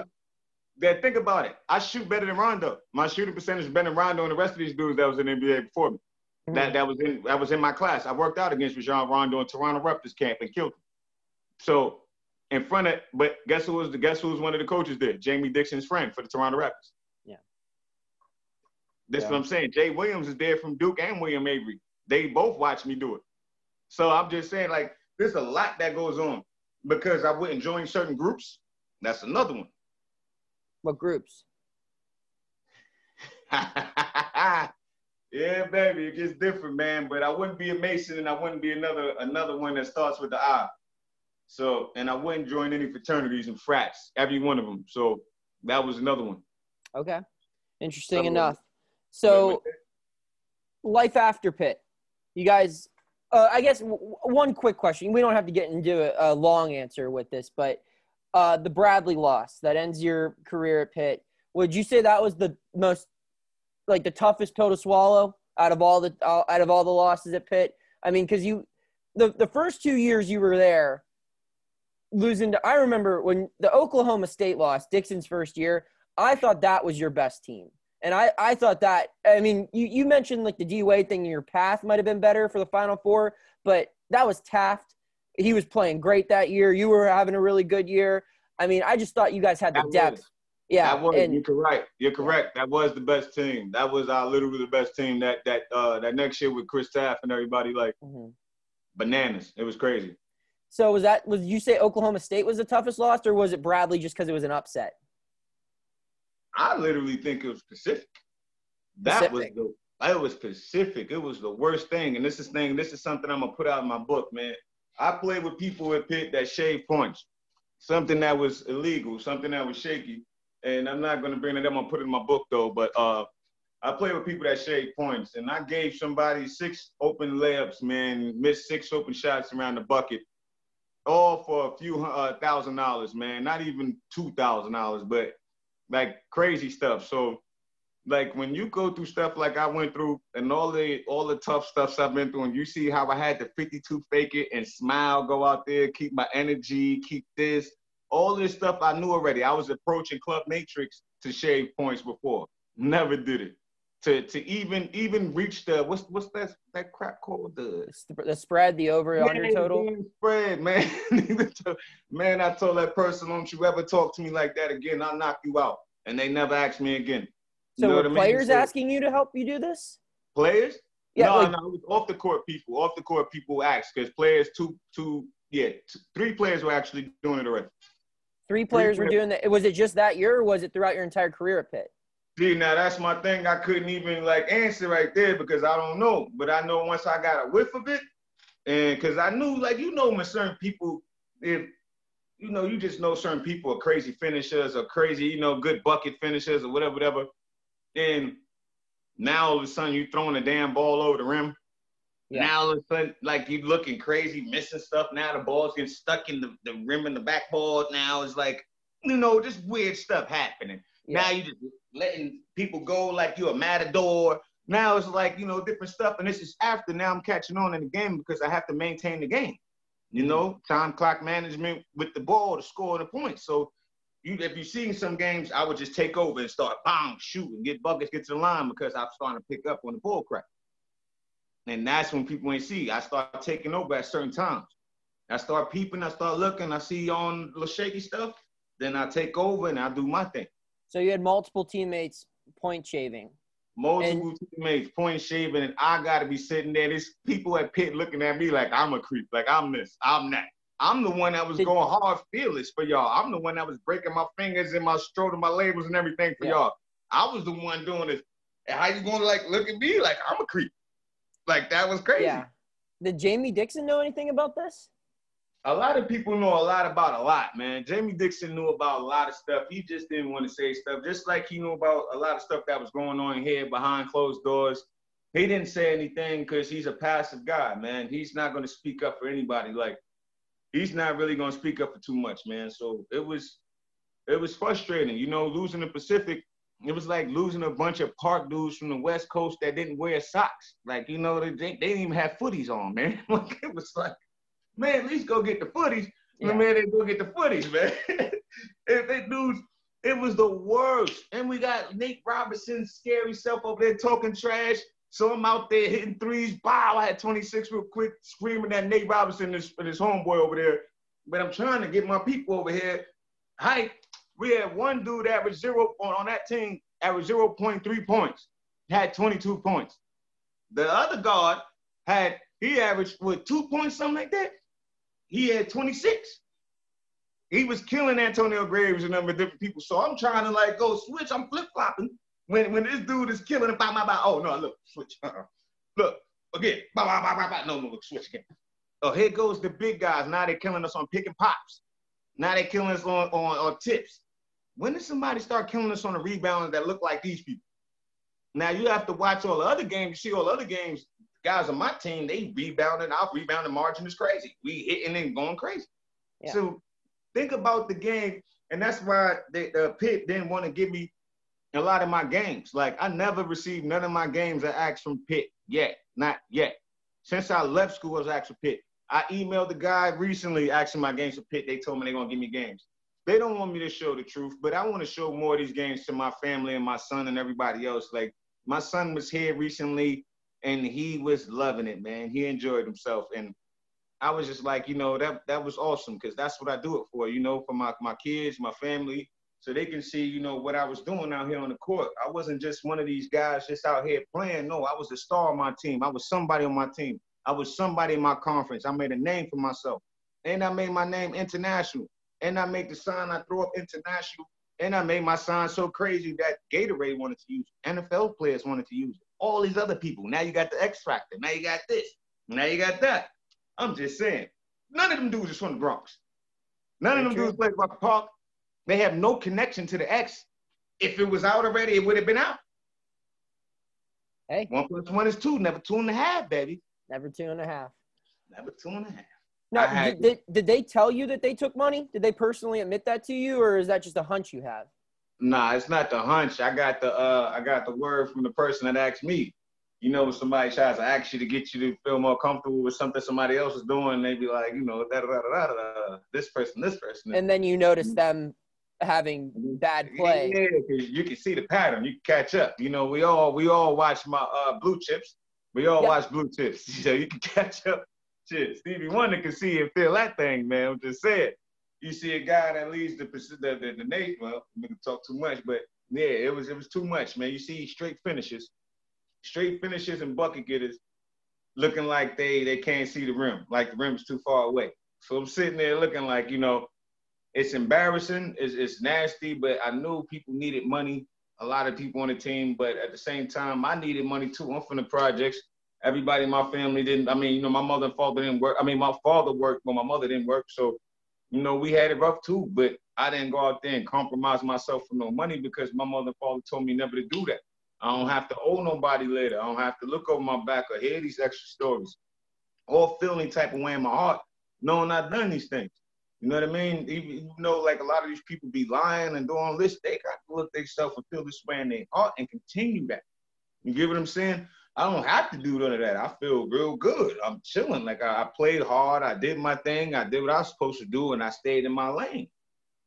uh, think about it. I shoot better than Rondo. My shooting percentage is better than Rondo and the rest of these dudes that was in the NBA before me. Mm-hmm. That that was in that was in my class. I worked out against Rajon Rondo in Toronto Raptors camp and killed him. So in front of, but guess who was the guess who was one of the coaches there? Jamie Dixon's friend for the Toronto Raptors. Yeah. That's yeah. what I'm saying. Jay Williams is there from Duke and William Avery. They both watched me do it. So I'm just saying, like, there's a lot that goes on because I wouldn't join certain groups. That's another one. What groups? Yeah, baby, it gets different, man. But I wouldn't be a Mason, and I wouldn't be another another one that starts with the I. So, and I wouldn't join any fraternities and frats, every one of them. So that was another one. Okay, interesting enough. So, life after Pitt, you guys. Uh, I guess w- one quick question. We don't have to get into a, a long answer with this, but uh, the Bradley loss that ends your career at Pitt. Would you say that was the most like the toughest pill to swallow out of all the out of all the losses at Pitt? I mean, because you the the first two years you were there, losing to I remember when the Oklahoma State loss, Dixon's first year. I thought that was your best team. And I, I thought that I mean you, you mentioned like the D Wade thing in your path might have been better for the final four, but that was Taft. He was playing great that year. You were having a really good year. I mean, I just thought you guys had the that depth. Was. Yeah, that was, and, you're correct. You're correct. That was the best team. That was our literally the best team. That that uh that next year with Chris Taft and everybody like mm-hmm. bananas. It was crazy. So was that was you say Oklahoma State was the toughest loss, or was it Bradley just because it was an upset? I literally think it was Pacific. That Pacific. was the it was Pacific. It was the worst thing. And this is thing. This is something I'm gonna put out in my book, man. I played with people at Pitt that shaved points, something that was illegal, something that was shaky and I'm not going to bring it up. I'm going to put it in my book though. But uh, I play with people that shave points, and I gave somebody six open layups, man, missed six open shots around the bucket, all for a few uh, thousand dollars, man. Not even two thousand dollars, but like crazy stuff. So, like when you go through stuff like I went through, and all the all the tough stuffs I've been through, and you see how I had to 52 fake it and smile, go out there, keep my energy, keep this all this stuff I knew already. I was approaching Club Matrix to shave points before. Never did it. To to even even reach the what's what's that that crap called the the spread the over man, under total spread man man I told that person don't you ever talk to me like that again I'll knock you out and they never asked me again. You so were players mean? asking you to help you do this? Players? Yeah, no, like, no, it was off the court people. Off the court people asked because players two two yeah two, three players were actually doing it already. Three players Three were doing that. Was it just that year, or was it throughout your entire career at Pitt? See, now that's my thing. I couldn't even like answer right there because I don't know. But I know once I got a whiff of it, And because I knew, like, you know, when certain people, if you know, you just know certain people are crazy finishers or crazy, you know, good bucket finishers or whatever, whatever. And now all of a sudden you're throwing a damn ball over the rim. Yeah. Now all of a sudden, like you looking crazy, missing stuff. Now the ball's getting stuck in the, the rim and the backboard. Now it's like, you know, just weird stuff happening. Yeah. Now you just letting people go like you're a matador. Now it's like, you know, different stuff. And this is after now I'm catching on in the game because I have to maintain the game. You mm-hmm. know, time clock management with the ball to score the points. So you if you've seen some games, I would just take over and start bang, shoot and get buckets, get to the line because I'm starting to pick up on the ball crack. And that's when people ain't see. I start taking over at certain times. I start peeping, I start looking, I see on the shaky stuff, then I take over and I do my thing. So you had multiple teammates point shaving. Multiple and, teammates point shaving, and I gotta be sitting there. There's people at pit looking at me like I'm a creep, like I'm this, I'm that. I'm the one that was going hard fearless for y'all. I'm the one that was breaking my fingers and my stroke and my labels and everything for yeah. y'all. I was the one doing this. And how you gonna like look at me like I'm a creep? Like that was crazy. Yeah. Did Jamie Dixon know anything about this? A lot of people know a lot about a lot, man. Jamie Dixon knew about a lot of stuff. He just didn't want to say stuff, just like he knew about a lot of stuff that was going on here behind closed doors. He didn't say anything because he's a passive guy, man. He's not going to speak up for anybody. Like he's not really gonna speak up for too much, man. So it was it was frustrating, you know, losing the Pacific. It was like losing a bunch of park dudes from the West Coast that didn't wear socks. Like, you know, they, they didn't even have footies on, man. like it was like, man, at least go get the footies. Yeah. Man, they go get the footies, man. if they dudes, it was the worst. And we got Nate Robinson's scary self over there talking trash. So I'm out there hitting threes. Bow, I had 26 real quick, screaming at Nate Robinson and his, and his homeboy over there. But I'm trying to get my people over here. Hi, we had one dude average zero on, on that team, average 0.3 points, had 22 points. The other guard had, he averaged with two points, something like that. He had 26. He was killing Antonio Graves and a number of different people. So I'm trying to like go switch. I'm flip flopping when when this dude is killing it, blah, blah, blah. Oh no, look, switch. Look, again, blah, blah, blah, blah, blah. No, no, look, switch again. Oh, here goes the big guys. Now they're killing us on pick and pops. Now they're killing us on, on, on tips. When did somebody start killing us on the rebounds that look like these people? Now you have to watch all the other games. You see all the other games, guys on my team, they rebounding. Our rebounding margin is crazy. We hitting and going crazy. Yeah. So think about the game, and that's why the, the Pitt didn't want to give me a lot of my games. Like I never received none of my games that asked from Pitt yet, not yet. Since I left school, I was asked for Pitt. I emailed the guy recently asking my games for Pitt. They told me they're gonna give me games. They don't want me to show the truth, but I want to show more of these games to my family and my son and everybody else. Like my son was here recently and he was loving it, man. He enjoyed himself. And I was just like, you know, that that was awesome because that's what I do it for, you know, for my, my kids, my family, so they can see, you know, what I was doing out here on the court. I wasn't just one of these guys just out here playing. No, I was the star of my team. I was somebody on my team. I was somebody in my conference. I made a name for myself. And I made my name international. And I made the sign I throw up international. And I made my sign so crazy that Gatorade wanted to use it. NFL players wanted to use it. All these other people. Now you got the X Factor. Now you got this. Now you got that. I'm just saying. None of them dudes is from the Bronx. None of them true. dudes play Rucker Park. They have no connection to the X. If it was out already, it would have been out. Hey. One plus one is two, never two and a half, baby. Never two and a half. Never two and a half. Now, did, did, did they tell you that they took money? Did they personally admit that to you, or is that just a hunch you have? Nah, it's not the hunch. I got the uh, I got the word from the person that asked me. You know, when somebody tries to ask you to get you to feel more comfortable with something somebody else is doing, they be like, you know, da da da da da. This person, this person. And then you notice them having bad play. Yeah, you can see the pattern. You can catch up. You know, we all we all watch my uh, blue chips. We all yep. watch blue chips, so you can catch up. Shit, Stevie Wonder can see and feel that thing, man. I'm just saying. You see a guy that leads the the the, the Nate. Well, I'm gonna talk too much, but yeah, it was it was too much, man. You see straight finishes, straight finishes and bucket getters, looking like they they can't see the rim, like the rim's too far away. So I'm sitting there looking like you know it's embarrassing. It's, it's nasty, but I knew people needed money. A lot of people on the team, but at the same time, I needed money too. I'm from the projects. Everybody in my family didn't. I mean, you know, my mother and father didn't work. I mean, my father worked, but my mother didn't work. So, you know, we had it rough too. But I didn't go out there and compromise myself for no money because my mother and father told me never to do that. I don't have to owe nobody later. I don't have to look over my back or hear these extra stories or feel any type of way in my heart knowing I've done these things. You know what I mean? Even, you know, like a lot of these people be lying and doing this, they got to look themselves and feel this way in their heart and continue that. You get what I'm saying? I don't have to do none of that. I feel real good. I'm chilling. Like I, I played hard. I did my thing. I did what I was supposed to do, and I stayed in my lane.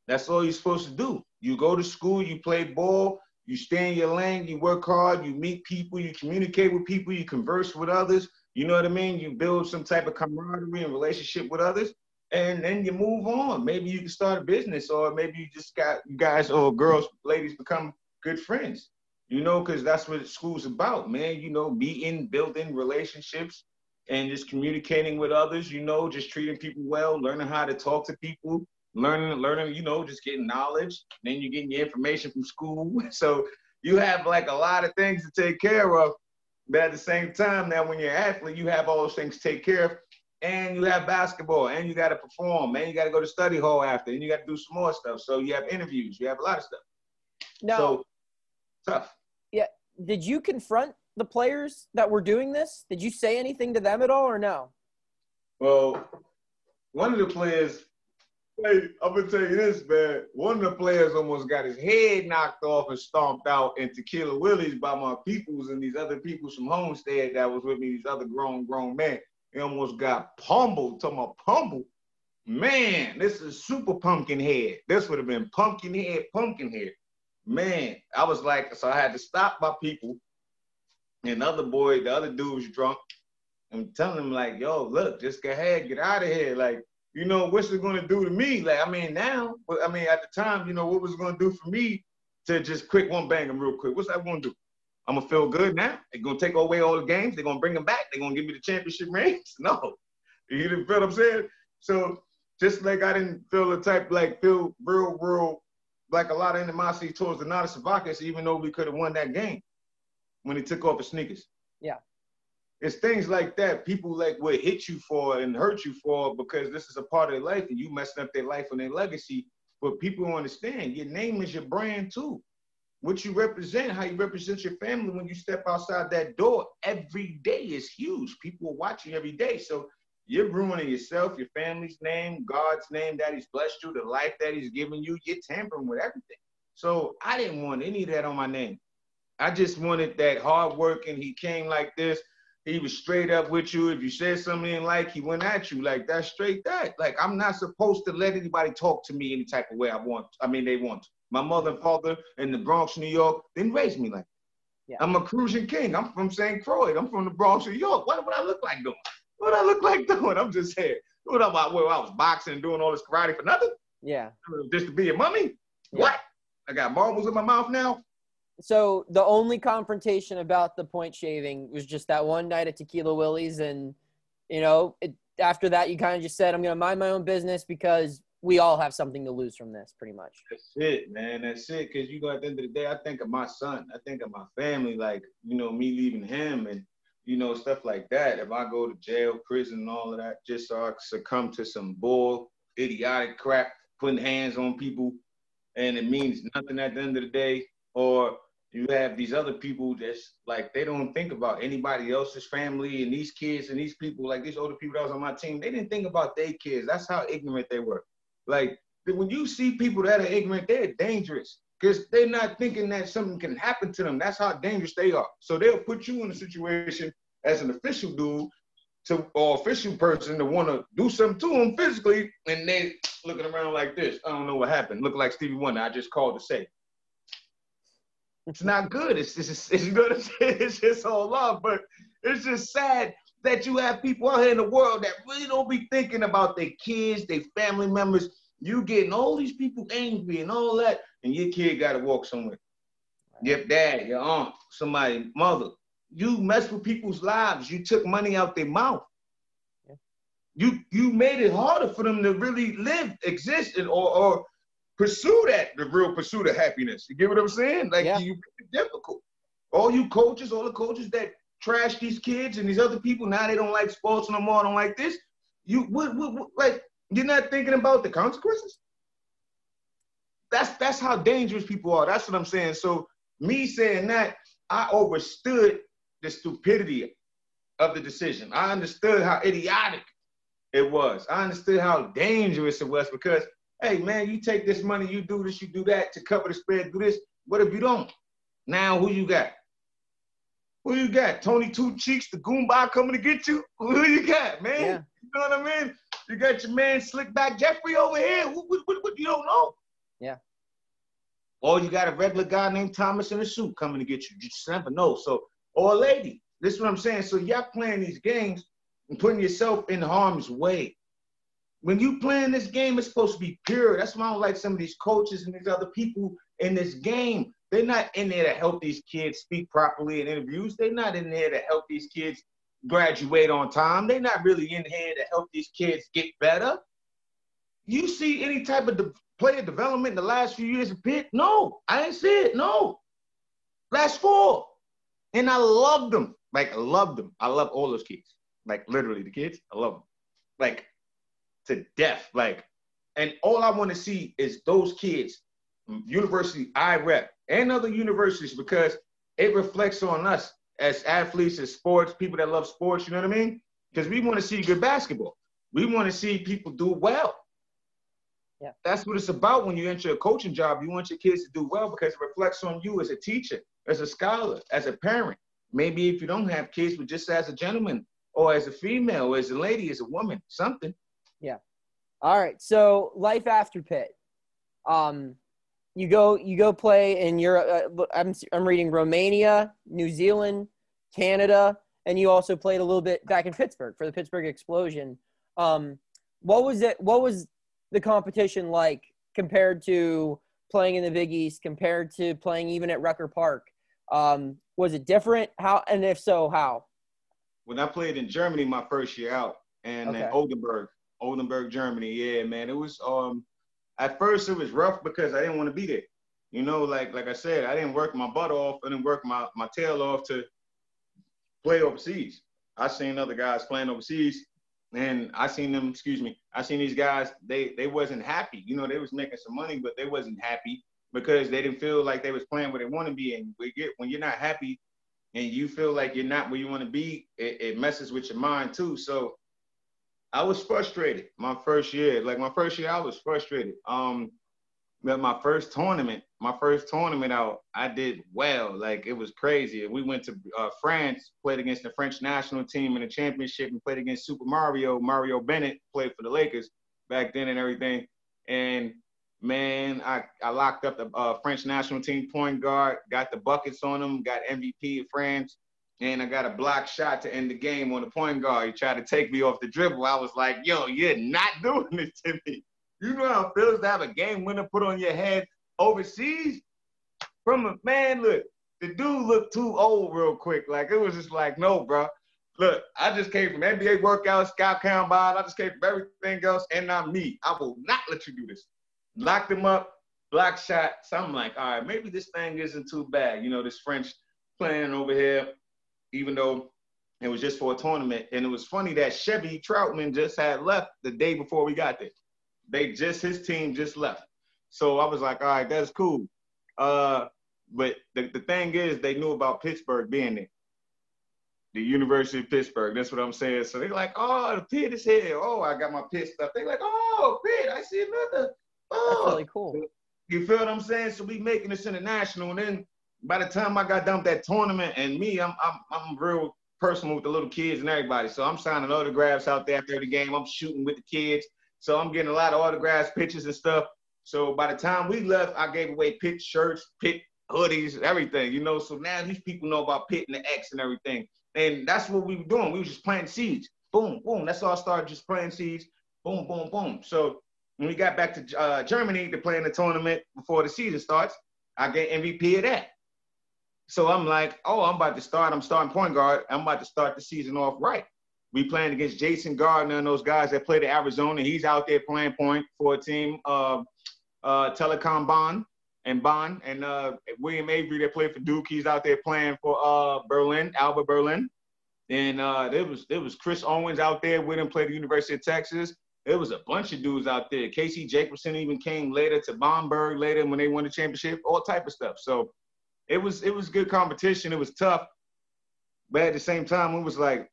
That's all you're supposed to do. You go to school, you play ball, you stay in your lane, you work hard, you meet people, you communicate with people, you converse with others. You know what I mean? You build some type of camaraderie and relationship with others, and then you move on. Maybe you can start a business, or maybe you just got you guys or girls, ladies become good friends. You know, because that's what school's about, man. You know, meeting, building relationships, and just communicating with others. You know, just treating people well, learning how to talk to people, learning, learning. You know, just getting knowledge. Then you're getting your information from school. So you have like a lot of things to take care of but at the same time, now when you're an athlete, you have all those things to take care of, and you have basketball, and you got to perform, and you got to go to study hall after, and you got to do some more stuff. So you have interviews, you have a lot of stuff. No. So tough. Yeah. Did you confront the players that were doing this? Did you say anything to them at all, or no? Well, one of the players Hey, I'm gonna tell you this, man. One of the players almost got his head knocked off and stomped out in Tequila Willie's by my peoples and these other peoples from Homestead that was with me, these other grown, grown men. He almost got pummeled, talking about pummeled. Man, this is super pumpkin head. This would have been pumpkin head, pumpkin head. Man, I was like, so I had to stop my people. And other boy, the other dude was drunk. I'm telling him, like, yo, look, just go ahead, get out of here. Like, you know, what's it gonna do to me? Like, I mean, now, but I mean, at the time, you know, what was gonna do for me to just quick one bang them real quick? What's that gonna do? I'm gonna feel good now. They're gonna take away all the games. They're gonna bring them back. They're gonna give me the championship rings. No, you didn't feel what I'm saying. So just like I didn't feel the type like feel real, real like a lot of animosity towards Donatas Zavackas, even though we could have won that game when he took off his sneakers. Yeah it's things like that people like would hit you for and hurt you for because this is a part of their life and you messing up their life and their legacy. But people understand your name is your brand too. What you represent, how you represent your family when you step outside that door every day is huge. People are watching every day. So you're ruining yourself, your family's name, God's name that He's blessed you, the life that He's given you. You're tampering with everything. So I didn't want any of that on my name. I just wanted that hard work, and he came like this he was straight up with you. If you said something like, he went at you. Like that, straight that. Like I'm not supposed to let anybody talk to me any type of way I want. I mean, they want. To. My mother and father in the Bronx, New York, didn't raise me like that. Yeah. I'm a Crucian King. I'm from St. Croix. I'm from the Bronx, New York. What would I look like doing? What I look like doing? I'm just saying. What about where I was boxing and doing all this karate for nothing? Yeah. Just to be a mummy? Yeah. What? I got marbles in my mouth now so the only confrontation about the point shaving was just that one night at Tequila Willie's, and you know, it, after that, you kind of just said, "I'm going to mind my own business because we all have something to lose from this, pretty much." That's it, man. That's it. Because you know, at the end of the day, I think of my son. I think of my family. Like you know, me leaving him and you know stuff like that. If I go to jail, prison, and all of that, just so I succumb to some bull, idiotic crap, putting hands on people, and it means nothing at the end of the day, or you have these other people that's like they don't think about anybody else's family and these kids and these people like these older people that was on my team they didn't think about their kids. That's how ignorant they were. Like when you see people that are ignorant they're dangerous because they're not thinking that something can happen to them. That's how dangerous they are. So they'll put you in a situation as an official dude to or official person to want to do something to him physically and they looking around like this i don't know what happened look like stevie wonder i just called to say it's not good. It's just, it's, what I'm saying? It's just all love, but it's just sad that you have people out here in the world that really don't be thinking about their kids, their family members. You getting all these people angry and all that, and your kid got to walk somewhere. Your dad, your aunt, somebody, mother. You mess with people's lives. You took money out their mouth. You you made it harder for them to really live, exist, and or or pursue that, the real pursuit of happiness. You get what I'm saying? Like yeah. you make it difficult. All you coaches, all the coaches that trash these kids and these other people. Now they don't like sports no more. Don't like this. You what, what, what like you're not thinking about the consequences. That's that's how dangerous people are. That's what I'm saying. So me saying that, I overstood the stupidity of the decision. I understood how idiotic it was. I understood how dangerous it was because, hey man, you take this money, you do this, you do that to cover the spread, do this. What if you don't? Now who you got? Who you got? Tony Two Cheeks, the Goomba coming to get you? Who you got, man? Yeah. You know what I mean? You got your man Slickback Jeffrey over here. What, what, what, what you don't know? Yeah. Or you got a regular guy named Thomas in a suit coming to get you. You just never know. So, or a lady. This is what I'm saying. So y'all playing these games and putting yourself in harm's way. When you playing this game, it's supposed to be pure. That's why I don't like some of these coaches and these other people in this game. They're not in there to help these kids speak properly in interviews. They're not in there to help these kids graduate on time. They're not really in here to help these kids get better. You see any type of de- player development in the last few years of Pitt? No, I ain't see it. No. Last four. And I loved them. Like, I loved them. I love all those kids. Like, literally, the kids, I love them. Like, to death. Like, and all I want to see is those kids, university I rep, and other universities, because it reflects on us as athletes, as sports, people that love sports, you know what I mean? Because we want to see good basketball. We want to see people do well. Yeah. That's what it's about when you enter a coaching job. You want your kids to do well because it reflects on you as a teacher, as a scholar, as a parent. Maybe if you don't have kids, but just as a gentleman or as a female, or as a lady, as a woman, something. Yeah. All right. So life after Pitt. Um, you go you go play in Europe. Uh, I'm I'm reading Romania, New Zealand, Canada, and you also played a little bit back in Pittsburgh for the Pittsburgh Explosion. Um, what was it? What was the competition like compared to playing in the Big East, compared to playing even at Rucker Park? Um, was it different? How and if so, how? When I played in Germany my first year out, and okay. in Oldenburg, Oldenburg, Germany, yeah, man, it was um at first it was rough because I didn't want to be there. You know, like like I said, I didn't work my butt off. I didn't work my, my tail off to play overseas. I seen other guys playing overseas, and I seen them. Excuse me. I seen these guys. They they wasn't happy. You know, they was making some money, but they wasn't happy because they didn't feel like they was playing where they want to be. And we get when you're not happy, and you feel like you're not where you want to be, it, it messes with your mind too. So I was frustrated my first year. Like my first year, I was frustrated. Um, but my first tournament, my first tournament out, I did well. Like it was crazy. We went to uh, France, played against the French national team in the championship, and played against Super Mario. Mario Bennett played for the Lakers back then and everything. And man, I, I locked up the uh, French national team point guard, got the buckets on him, got MVP of France and I got a block shot to end the game on the point guard. He tried to take me off the dribble. I was like, yo, you're not doing this to me. You know how it feels to have a game winner put on your head overseas? From a man, look, the dude looked too old real quick. Like it was just like, no, bro. Look, I just came from NBA workouts, scout combine. I just came from everything else, and I'm me. I will not let you do this. Locked him up, block shot. So I'm like, all right, maybe this thing isn't too bad. You know, this French playing over here even though it was just for a tournament. And it was funny that Chevy Troutman just had left the day before we got there. They just his team just left. So I was like, all right, that's cool. Uh, but the, the thing is, they knew about Pittsburgh being there. The University of Pittsburgh. That's what I'm saying. So they're like, oh, the pit is here. Oh, I got my pit stuff. They're like, oh, pit, I see another. Oh. That's really cool. You feel what I'm saying? So we making this international, and then by the time I got done with that tournament, and me, I'm I'm I'm real personal with the little kids and everybody. So I'm signing autographs out there after the game. I'm shooting with the kids. So I'm getting a lot of autographs, pictures and stuff. So by the time we left, I gave away pit shirts, pit hoodies, everything, you know. So now these people know about pit and the X and everything. And that's what we were doing. We were just planting seeds. Boom, boom. That's all I started just planting seeds. Boom, boom, boom. So when we got back to uh, Germany to play in the tournament before the season starts, I get MVP of that. So I'm like, oh, I'm about to start. I'm starting point guard. I'm about to start the season off right. We playing against Jason Gardner and those guys that played at Arizona. He's out there playing point for a team, uh, uh, Telekom Bonn. and Bond and uh, William Avery that played for Duke. He's out there playing for uh, Berlin, Alba Berlin. And uh, there was there was Chris Owens out there with him, played the University of Texas. There was a bunch of dudes out there. Casey Jacobsen even came later to Bamberg later when they won the championship, all type of stuff. So it was it was good competition. It was tough, but at the same time, it was like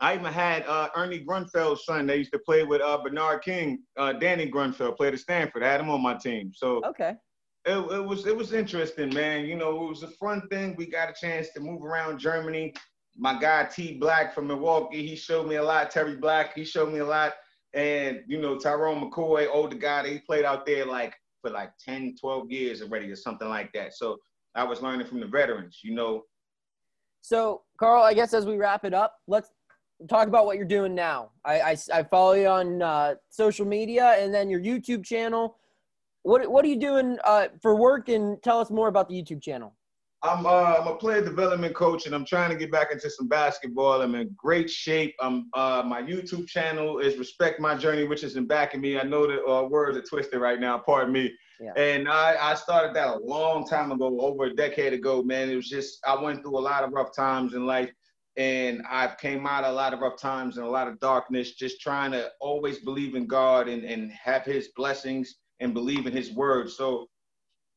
I even had uh, Ernie Grunfeld's son. They used to play with uh, Bernard King. Uh, Danny Grunfeld played at Stanford. I had him on my team. So okay, it, it was it was interesting, man. You know, it was a fun thing. We got a chance to move around Germany. My guy T Black from Milwaukee, he showed me a lot. Terry Black, he showed me a lot. And you know, Tyrone McCoy, older guy, he played out there like for like 10, 12 years already or something like that. So I was learning from the veterans, you know. So Carl, I guess as we wrap it up, let's talk about what you're doing now. I, I, I follow you on uh, social media and then your YouTube channel. What what are you doing uh, for work? And tell us more about the YouTube channel. I'm uh, I'm a player development coach, and I'm trying to get back into some basketball. I'm in great shape. I'm uh, my YouTube channel is Respect My Journey, which is in back of me. I know the uh, words are twisted right now. Pardon me. Yeah. And I, I started that a long time ago, over a decade ago. Man, it was just I went through a lot of rough times in life, and I've came out a lot of rough times and a lot of darkness, just trying to always believe in God and and have His blessings and believe in his word. So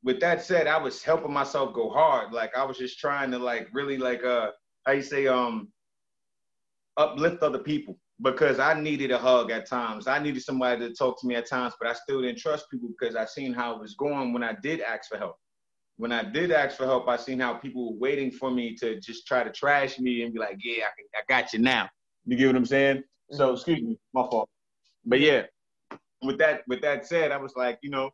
with that said, I was helping myself go hard. Like I was just trying to like really like uh how you say um uplift other people because I needed a hug at times. I needed somebody to talk to me at times, but I still didn't trust people because I seen how it was going when I did ask for help. When I did ask for help, I seen how people were waiting for me to just try to trash me and be like, "Yeah, I, I got you now." You get what I'm saying? So, mm-hmm. excuse me, my fault. But yeah, with that with that said, I was like, you know,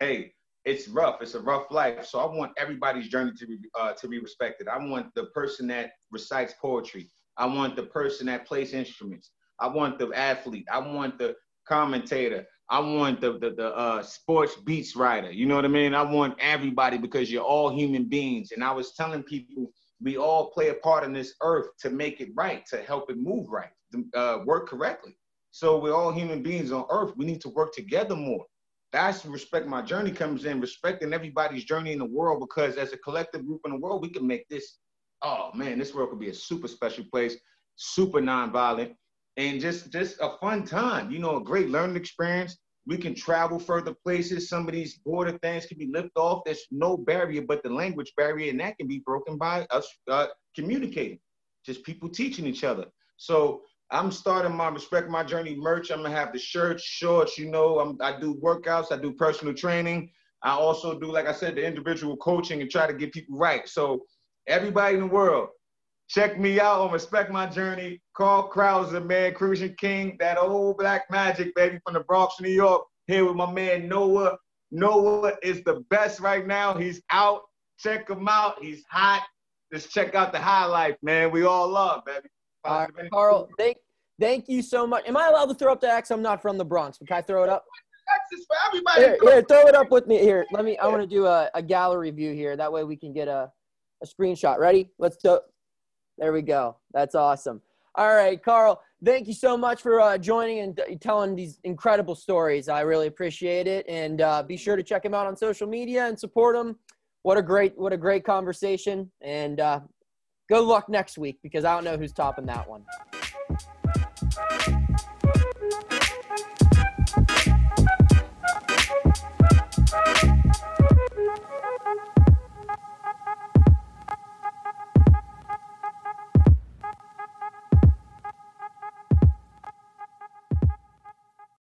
hey, it's rough. It's a rough life. So I want everybody's journey to be uh, to be respected. I want the person that recites poetry. I want the person that plays instruments. I want the athlete. I want the commentator. I want the the, the uh, sports beats writer. You know what I mean? I want everybody because you're all human beings. And I was telling people we all play a part in this earth to make it right, to help it move right, to uh, work correctly. So we're all human beings on earth. We need to work together more. That's respect my journey comes in, respecting everybody's journey in the world because as a collective group in the world, we can make this, oh man, this world could be a super special place, super nonviolent, and just just a fun time, you know, a great learning experience. We can travel further places. Some of these border things can be lifted off. There's no barrier but the language barrier, and that can be broken by us uh, communicating, just people teaching each other. So I'm starting my Respect My Journey merch. I'm gonna have the shirts, shorts. You know, I'm, I do workouts. I do personal training. I also do, like I said, the individual coaching and try to get people right. So everybody in the world, check me out on Respect My Journey. Carl Krauser, man, Crucian King, that old black magic baby from the Bronx, New York. Here with my man Noah. Noah is the best right now. He's out. Check him out. He's hot. Just check out the high life, man. We all love, baby. Uh, Carl, thank thank you so much. Am I allowed to throw up the X? I'm not from the Bronx, but can I throw it up? X is for everybody. Here, here, throw it up with me. Here, let me. I want to do a, a gallery view here. That way we can get a, a screenshot. Ready? Let's do. There we go. That's awesome. All right, Carl. Thank you so much for uh, joining and telling these incredible stories. I really appreciate it. And uh, be sure to check him out on social media and support him. What a great, what a great conversation. And uh, good luck next week because I don't know who's topping that one.